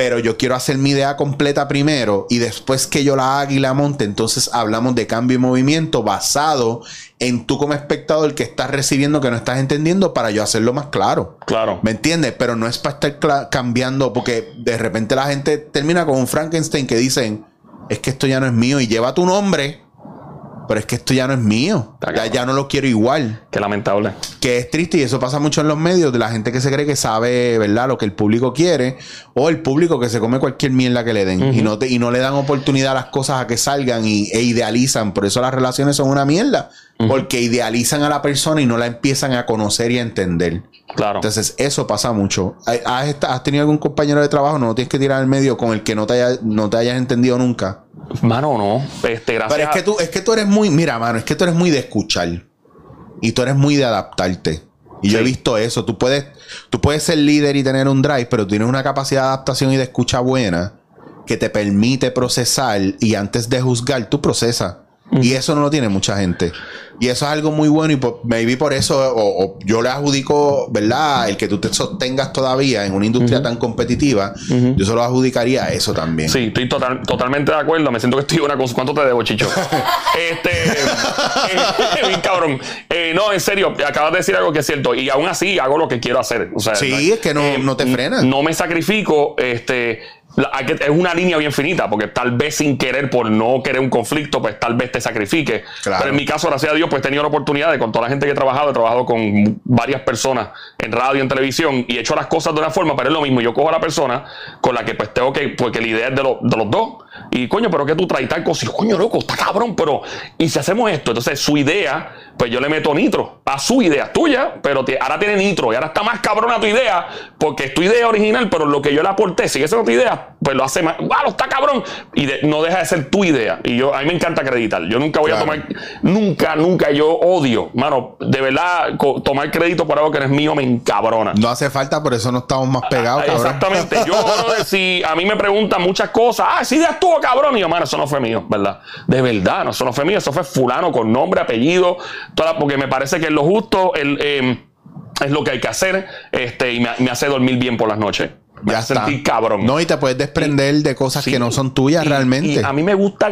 pero yo quiero hacer mi idea completa primero y después que yo la haga y la monte, entonces hablamos de cambio y movimiento basado en tú como espectador que estás recibiendo que no estás entendiendo para yo hacerlo más claro. Claro. ¿Me entiendes? Pero no es para estar cambiando porque de repente la gente termina con un Frankenstein que dicen, es que esto ya no es mío y lleva tu nombre pero es que esto ya no es mío. Ya, no lo quiero igual. Qué lamentable. Que es triste y eso pasa mucho en los medios de la gente que se cree que sabe, ¿verdad? Lo que el público quiere o el público que se come cualquier mierda que le den y, no y no le dan oportunidad a las cosas a que salgan y, e idealizan. Por eso las relaciones son una mierda. Porque idealizan a la persona y no la empiezan a conocer y a entender. Claro. Entonces, eso pasa mucho. ¿Has, tenido algún compañero de trabajo? No tienes que tirar al medio con el que no te, no te hayas entendido nunca. Mano, no. Este, gracias. Pero es que, tú, es que tú eres muy, mira, mano, es que tú eres muy de escuchar. Y tú eres muy de adaptarte. Y yo he visto eso. Tú puedes, tú puedes ser líder y tener un drive, pero tienes una capacidad de adaptación y de escucha buena que te permite procesar y antes de juzgar, tú procesas. Y eso no lo tiene mucha gente. Y eso es algo muy bueno y por, maybe por eso o, yo le adjudico, ¿verdad? El que tú te sostengas todavía en una industria tan competitiva, yo se lo adjudicaría a eso también. Sí, estoy totalmente de acuerdo. Me siento que estoy una cosa. ¿Cuánto te debo, Chicho? este, eh, bien cabrón. Eh, no, en serio, acabas de decir algo que es cierto. Y aún así hago lo que quiero hacer. O sea, sí, es que no, eh, no te frenas. No me sacrifico, este es una línea bien finita, porque tal vez sin querer, por no querer un conflicto, pues tal vez te sacrifique. Pero en mi caso, gracias a Dios, pues he tenido la oportunidad de, con toda la gente que he trabajado, he trabajado con varias personas en radio, en televisión, y he hecho las cosas de una forma, pero es lo mismo. Yo cojo a la persona con la que pues tengo que, porque la idea es de, de los dos. Y coño, pero que tú traes tal cosa, y coño, loco, está cabrón, pero, y si hacemos esto, entonces su idea pues yo le meto nitro a su idea tuya, pero ahora tiene nitro y ahora está más cabrona tu idea porque es tu idea original, pero lo que yo le aporté sigue siendo tu idea, pues lo hace más, ¡wow! Está cabrón y no deja de ser tu idea. Y yo, a mí me encanta acreditar. Yo nunca voy a tomar, nunca, nunca, yo odio, mano, de verdad, tomar crédito por algo que no es mío me encabrona. No hace falta, por eso no estamos más pegados, cabrón. Exactamente. Yo, si a mí me preguntan muchas cosas, ah, esa idea estuvo cabrón, y yo, mano, eso no fue mío, ¿verdad? De verdad, no, eso no fue mío, eso fue fulano con nombre, apellido porque me parece que es lo justo, em, es lo que hay que hacer este, y me, hace dormir bien por las noches. Me hace sentir cabrón. No, y te puedes desprender de cosas que no son tuyas realmente. a mí me gusta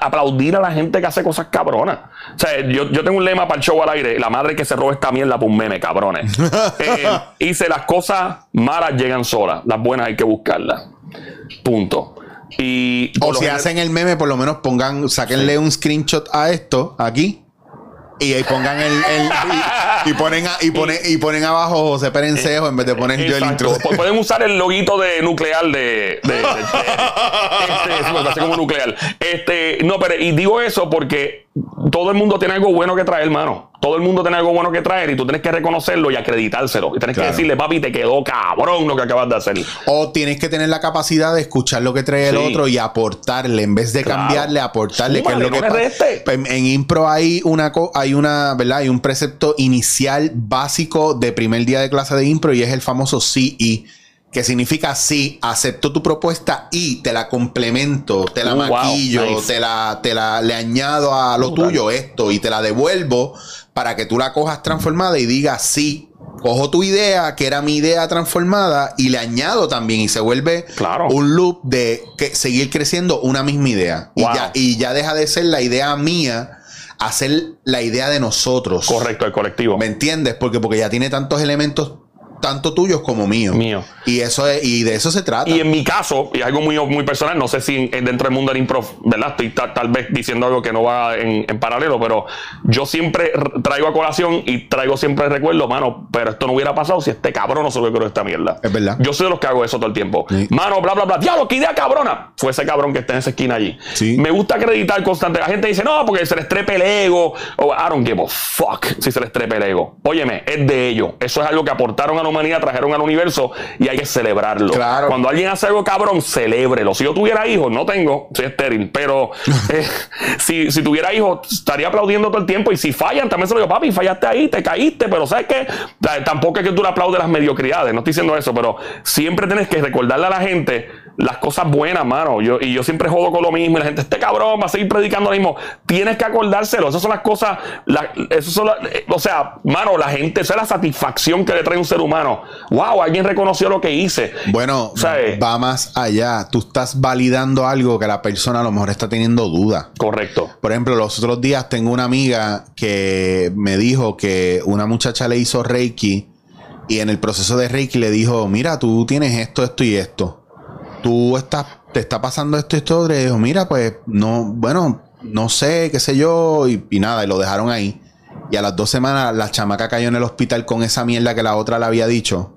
aplaudir a la gente que hace cosas cabronas. O sea, yo, tengo un lema para el show al aire: la madre que se roba esta mierda por un meme, cabrones. eh, hice las cosas malas llegan solas, las buenas hay que buscarlas. Punto. Y o si hacen el meme, por lo menos pongan, sáquenle un screenshot a esto aquí y ahí pongan el, y, ponen y ponen y ponen abajo José Perencejo en vez de poner yo el intro. Pueden usar el loguito de nuclear de, de, este, como nuclear. Este, no, pero y digo eso porque todo el mundo tiene algo bueno que traer, hermano. Todo el mundo tiene algo bueno que traer y tú tienes que reconocerlo y acreditárselo. Y tienes que decirle, papi, te quedó cabrón lo que acabas de hacer. O tienes que tener la capacidad de escuchar lo que trae el otro y aportarle, en vez de cambiarle, aportarle. que es lo que pues, En impro hay una, hay una, ¿verdad? Hay un precepto inicial básico de primer día de clase de impro y es el famoso sí y que significa sí, acepto tu propuesta y te la complemento, te la uh, maquillo, te la, te la le añado a lo tuyo esto y te la devuelvo para que tú la cojas transformada y digas sí. Cojo tu idea, que era mi idea transformada, y le añado también, y se vuelve un loop de que seguir creciendo una misma idea. Y, ya, y ya deja de ser la idea mía hacer la idea de nosotros. Correcto, el colectivo. ¿Me entiendes? Porque, porque ya tiene tantos elementos tanto tuyos como míos. Mío. Y eso es, y de eso se trata. Y en mi caso, y algo muy, muy personal, no sé si dentro del mundo del improv, ¿verdad? Estoy tal vez diciendo algo que no va en, paralelo, pero yo siempre traigo a colación y traigo siempre el recuerdo, mano, pero esto no hubiera pasado si este cabrón no se hubiera esta mierda. Es verdad. Yo soy de los que hago eso todo el tiempo. Mano, bla, bla, bla. Diablo, qué idea cabrona. Fue ese cabrón que está en esa esquina allí. Sí. Me gusta acreditar constante. La gente dice, no, porque se les trepe el ego. O I don't give a fuck si se les trepe el ego. Óyeme, es de ellos. Eso es algo que aportaron a la humanidad, trajeron a la universo y hay que celebrarlo. Claro. Cuando alguien hace algo cabrón, celébrelo. Si yo tuviera hijos, no tengo, soy estéril, pero eh, si, si, tuviera hijos, estaría aplaudiendo todo el tiempo. Y si fallan, también se lo digo, papi, fallaste ahí, te caíste, pero ¿sabes qué? Tampoco es que tú le aplaudes las mediocridades, no estoy diciendo eso, pero siempre tienes que recordarle a la gente las cosas buenas, mano. Yo, y yo siempre jodo con lo mismo. Y la gente, este cabrón va a seguir predicando lo mismo. Tienes que acordárselo. Esas son las cosas. eso son eh, o sea, mano, la gente, esa es la satisfacción que le trae un ser humano. Wow, alguien reconoció lo que hice. Bueno, eh, va más allá. Tú estás validando algo que la persona a lo mejor está teniendo duda. Correcto. Por ejemplo, los otros días tengo una amiga que me dijo que una muchacha le hizo Reiki. Y en el proceso de Reiki le dijo, mira, tú tienes esto, esto y esto tú estás, te está pasando esto y esto, le dijo, mira, pues no, bueno, no sé, qué sé yo, y, y, nada, y lo dejaron ahí. Y a las dos semanas la chamaca cayó en el hospital con esa mierda que la otra le había dicho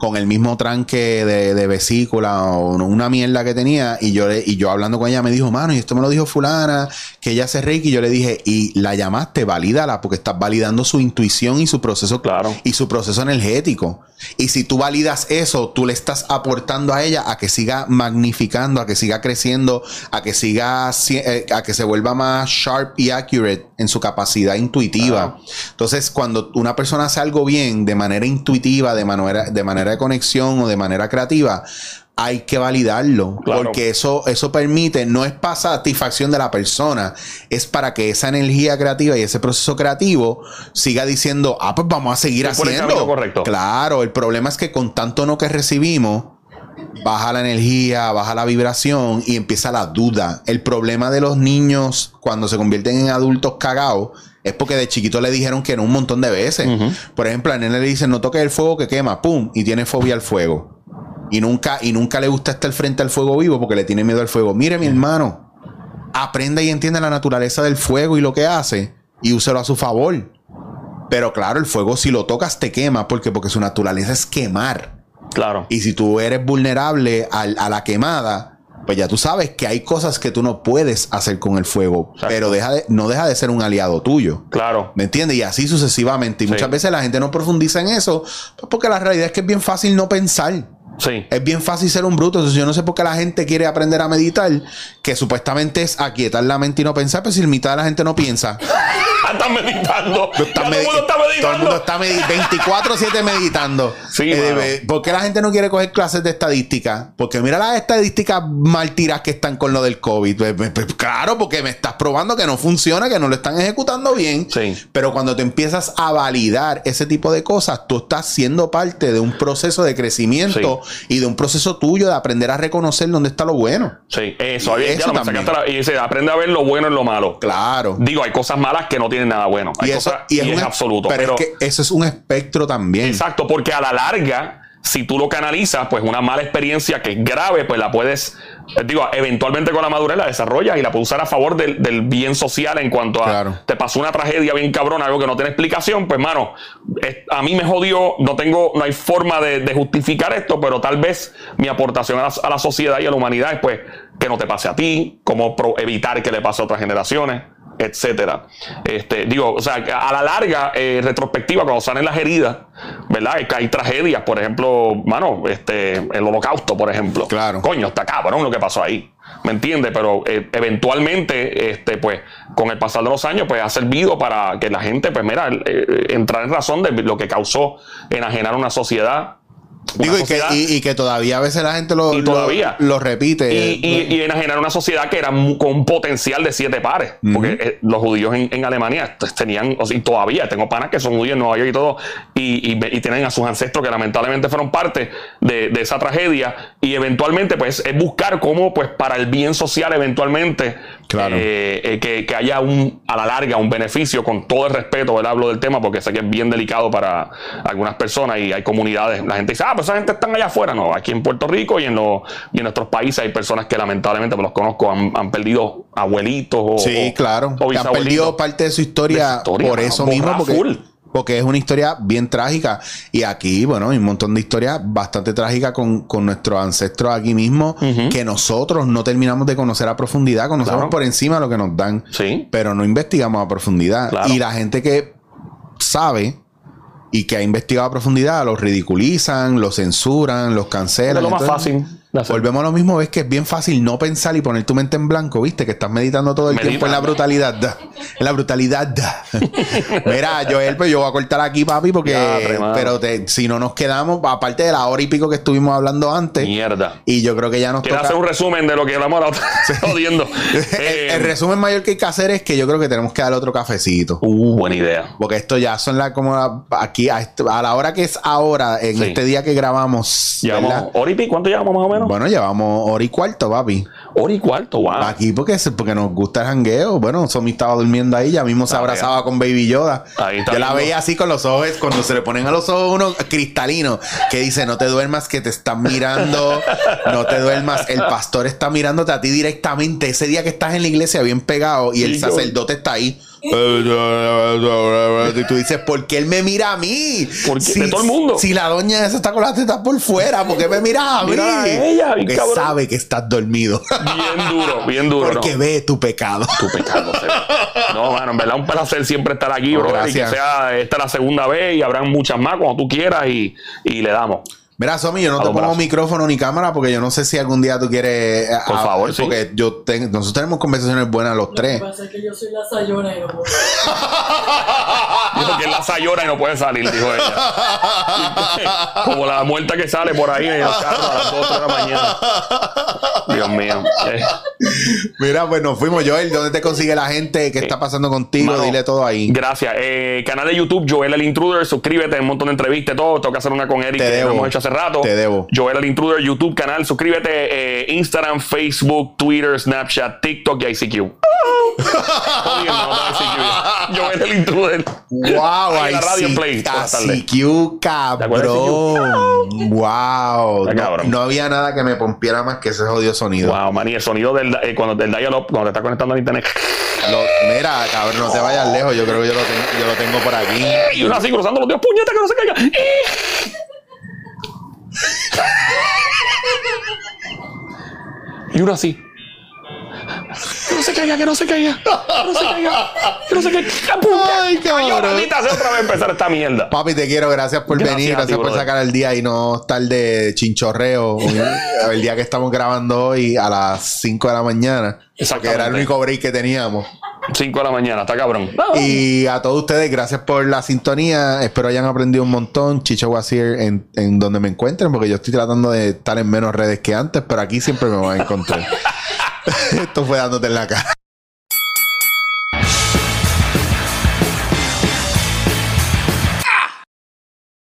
con el mismo tranque de, vesícula o una mierda que tenía. Y yo, y yo hablando con ella me dijo, mano, y esto me lo dijo fulana, que ella hace reiki. Y yo le dije, y la llamaste, valídala, porque estás validando su intuición y su proceso claro. y su proceso energético. Y si tú validas eso, tú le estás aportando a ella a que siga magnificando, a que siga creciendo, a que siga, eh, a que se vuelva más sharp y accurate en su capacidad intuitiva. Entonces, cuando una persona hace algo bien de manera intuitiva, de manera, de manera de conexión o de manera creativa, hay que validarlo. Porque eso, eso permite, no es para satisfacción de la persona, es para que esa energía creativa y ese proceso creativo siga diciendo, ah, pues vamos a seguir haciendo. correcto. Claro, el problema es que con tanto no que recibimos, baja la energía, baja la vibración y empieza la duda. El problema de los niños cuando se convierten en adultos cagados es porque de chiquito le dijeron que no un montón de veces. Por ejemplo, a nene le dicen no toques el fuego que quema, pum, y tiene fobia al fuego. Y nunca, y nunca le gusta estar frente al fuego vivo porque le tiene miedo al fuego. Mire, mi hermano, aprenda y entiende la naturaleza del fuego y lo que hace y úselo a su favor. Pero claro, el fuego si lo tocas te quema porque, porque su naturaleza es quemar. Claro. Y si tú eres vulnerable a, la quemada, pues ya tú sabes que hay cosas que tú no puedes hacer con el fuego, pero deja de, no deja de ser un aliado tuyo. Claro. ¿Me entiendes? Y así sucesivamente. Y muchas veces la gente no profundiza en eso, pues porque la realidad es que es bien fácil no pensar. Sí. Es bien fácil ser un bruto. Entonces, yo no sé por qué la gente quiere aprender a meditar, que supuestamente es aquietar la mente y no pensar, pero si la mitad de la gente no piensa. están meditando. todo el mundo está meditando. Todo el mundo está meditando. 24-7 meditando. Sí, eh, ¿Por qué la gente no quiere coger clases de estadística? Porque mira las estadísticas mal tiras que están con lo del COVID. Pues, pues, pues, claro, porque me estás probando que no funciona, que no lo están ejecutando bien. Sí. Pero cuando te empiezas a validar ese tipo de cosas, tú estás siendo parte de un proceso de crecimiento y de un proceso tuyo de aprender a reconocer dónde está lo bueno. Sí, eso. Y eso también. y dice, aprende a ver lo bueno en lo malo. Claro. Digo, hay cosas malas que no tienen nada bueno. y eso y es, absoluto. Pero, es que eso es un espectro también. Exacto, porque a la larga, si tú lo canalizas, pues una mala experiencia que es grave, pues la puedes, eh, digo, eventualmente con la madurez la desarrollas y la puedes usar a favor del, bien social en cuanto a te pasó una tragedia bien cabrón, algo que no tiene explicación, pues mano, a mí me jodió, no tengo, no hay forma de, justificar esto, pero tal vez mi aportación a la, a la, sociedad y a la humanidad es pues que no te pase a ti, cómo evitar que le pase a otras generaciones etcétera. Este, digo, o sea, a la larga, eh, retrospectiva, cuando salen las heridas, ¿verdad? Que hay tragedias, por ejemplo, mano, este, el holocausto, por ejemplo. Claro. Coño, está cabrón lo que pasó ahí. ¿Me entiendes? Pero eh, eventualmente, este, pues, con el pasar de los años, pues ha servido para que la gente, pues, mira, eh, entrar en razón de lo que causó enajenar una sociedad Digo, y que, todavía a veces la gente lo, todavía. lo, repite. Y, enajenar una sociedad que era con un potencial de siete pares. Porque eh, los judíos en, Alemania tenían, o sea, y todavía tengo panas que son judíos en Nueva York y todo, y, tienen a sus ancestros que lamentablemente fueron parte de, esa tragedia. Y eventualmente, pues, es buscar cómo, pues, para el bien social, eventualmente, Claro. eh, eh, que, que haya un, a la larga un beneficio con todo el respeto, ¿verdad? Hablo del tema porque sé que es bien delicado para algunas personas y hay comunidades. La gente dice, ah, pues esa gente están allá afuera. No, aquí en Puerto Rico y en, los y en nuestros países hay personas que lamentablemente, pues los conozco, han, han perdido abuelitos o, Sí, claro. o Que han perdido parte de su historia, De su historia, por eso mismo, porque, full. Porque es una historia bien trágica. Y aquí, bueno, hay un montón de historias bastante trágicas con, con nuestros ancestros aquí mismo, que nosotros no terminamos de conocer a profundidad, conocemos Claro. por encima lo que nos dan, Sí. pero no investigamos a profundidad. Claro. Y la gente que sabe y que ha investigado a profundidad, los ridiculizan, los censuran, los Es cancelan. lo más fácil Volvemos a lo mismo, ves que es bien fácil no pensar y poner tu mente en blanco, viste, que estás meditando todo el Medita. tiempo en la brutalidad. da, En la brutalidad. da. Mira, Joel, pues yo voy a cortar aquí, papi, porque. Pero te- si no nos quedamos, aparte de la hora y pico que estuvimos hablando antes, Mierda. y yo creo que ya nos ¿Quieres toca. hacer un resumen de lo que hablamos la otra jodiendo? el, Eh, el resumen mayor que hay que hacer es que yo creo que tenemos que darle otro cafecito. uh, buena idea. Porque esto ya son las como la- aquí a, este- a la hora que es ahora, en Sí. este día que grabamos, Llevamos hora y pico. ¿Cuánto llevamos más o menos? Bueno, llevamos hora y cuarto, papi. Hora y cuarto, wow. Aquí porque, porque nos gusta el jangueo. Bueno, Somi estaba durmiendo ahí, ya mismo se Ah, abrazaba con Baby Yoda. Ahí está Yo la viendo. veía así con los ojos, cuando se le ponen a los ojos uno cristalino, que dice, no te duermas, que te están mirando, no te duermas. El pastor está mirándote a ti directamente. Ese día que estás en la iglesia bien pegado y el yo- sacerdote está ahí. Y tú dices, ¿por qué él me mira a mí? Porque de todo el mundo. Si la doña esa está con las tetas por fuera, ¿por qué me mira a mí? Mira a ella, bien Porque cabrón. sabe que estás dormido. Bien duro, bien duro. Porque ¿no? ve tu pecado. Tu pecado. se ve. No, mano, en verdad un placer siempre estar aquí, No, bro. Y que gracias. sea esta la segunda vez y habrán muchas más cuando tú quieras y, y le damos. Mira, Somi, yo no A te pongo brazos. micrófono ni cámara porque yo no sé si algún día tú quieres. eh, Por ah, favor, sí. Porque yo tengo, nosotros tenemos conversaciones buenas los Lo tres. que pasa es que yo soy la sayona y no puedo. Dijo que es la sayora y no puede salir, dijo ella. Como la muerta que sale por ahí en el carro a las 2 de la mañana. Dios mío. Eh, Mira, pues nos fuimos, Joel. ¿Dónde te consigue la gente? ¿Qué está pasando contigo? Mano, Dile todo ahí. Gracias. Eh, canal de YouTube, Joel el Intruder. Suscríbete, hay un montón de entrevistas y todo. Tengo que hacer una con Eric Te que debo. lo hemos hecho hace rato. Te debo. Joel el Intruder, YouTube canal. Suscríbete. eh, Instagram, Facebook, Twitter, Snapchat, TikTok y ICQ. Joel el Intruder. Wow, Ahí la radio Play. ICQ, ¿Te acuerdas cabrón. Wow. No, cabrón. no había nada que me pompiera más que ese jodido sonido. Wow, man. Y el sonido del, eh, cuando, del dial-up, cuando te estás conectando al internet. Lo- mira, cabrón, no te vayas lejos. Yo creo que yo lo tengo, yo lo tengo por aquí. Y uno así cruzando los dedos, puñeta, que no se caiga. Y uno así. Que no se caiga, que no se caiga. Que no se caiga. Que no se caiga. Ay, cabrón. Ay, sea otra vez empezar esta mierda. Papi, te quiero, gracias por Gracias venir, ti, gracias por sacar el día y no estar de chinchorreo. el día que estamos grabando hoy a las 5 de la mañana. Que era el único break que teníamos. 5 de la mañana, está cabrón. Y a todos ustedes, gracias por la sintonía. Espero hayan aprendido un montón. Chicho Wazir en, en donde me encuentren, porque yo estoy tratando de estar en menos redes que antes, pero aquí siempre me van a encontrar. Esto fue dándote en la cara.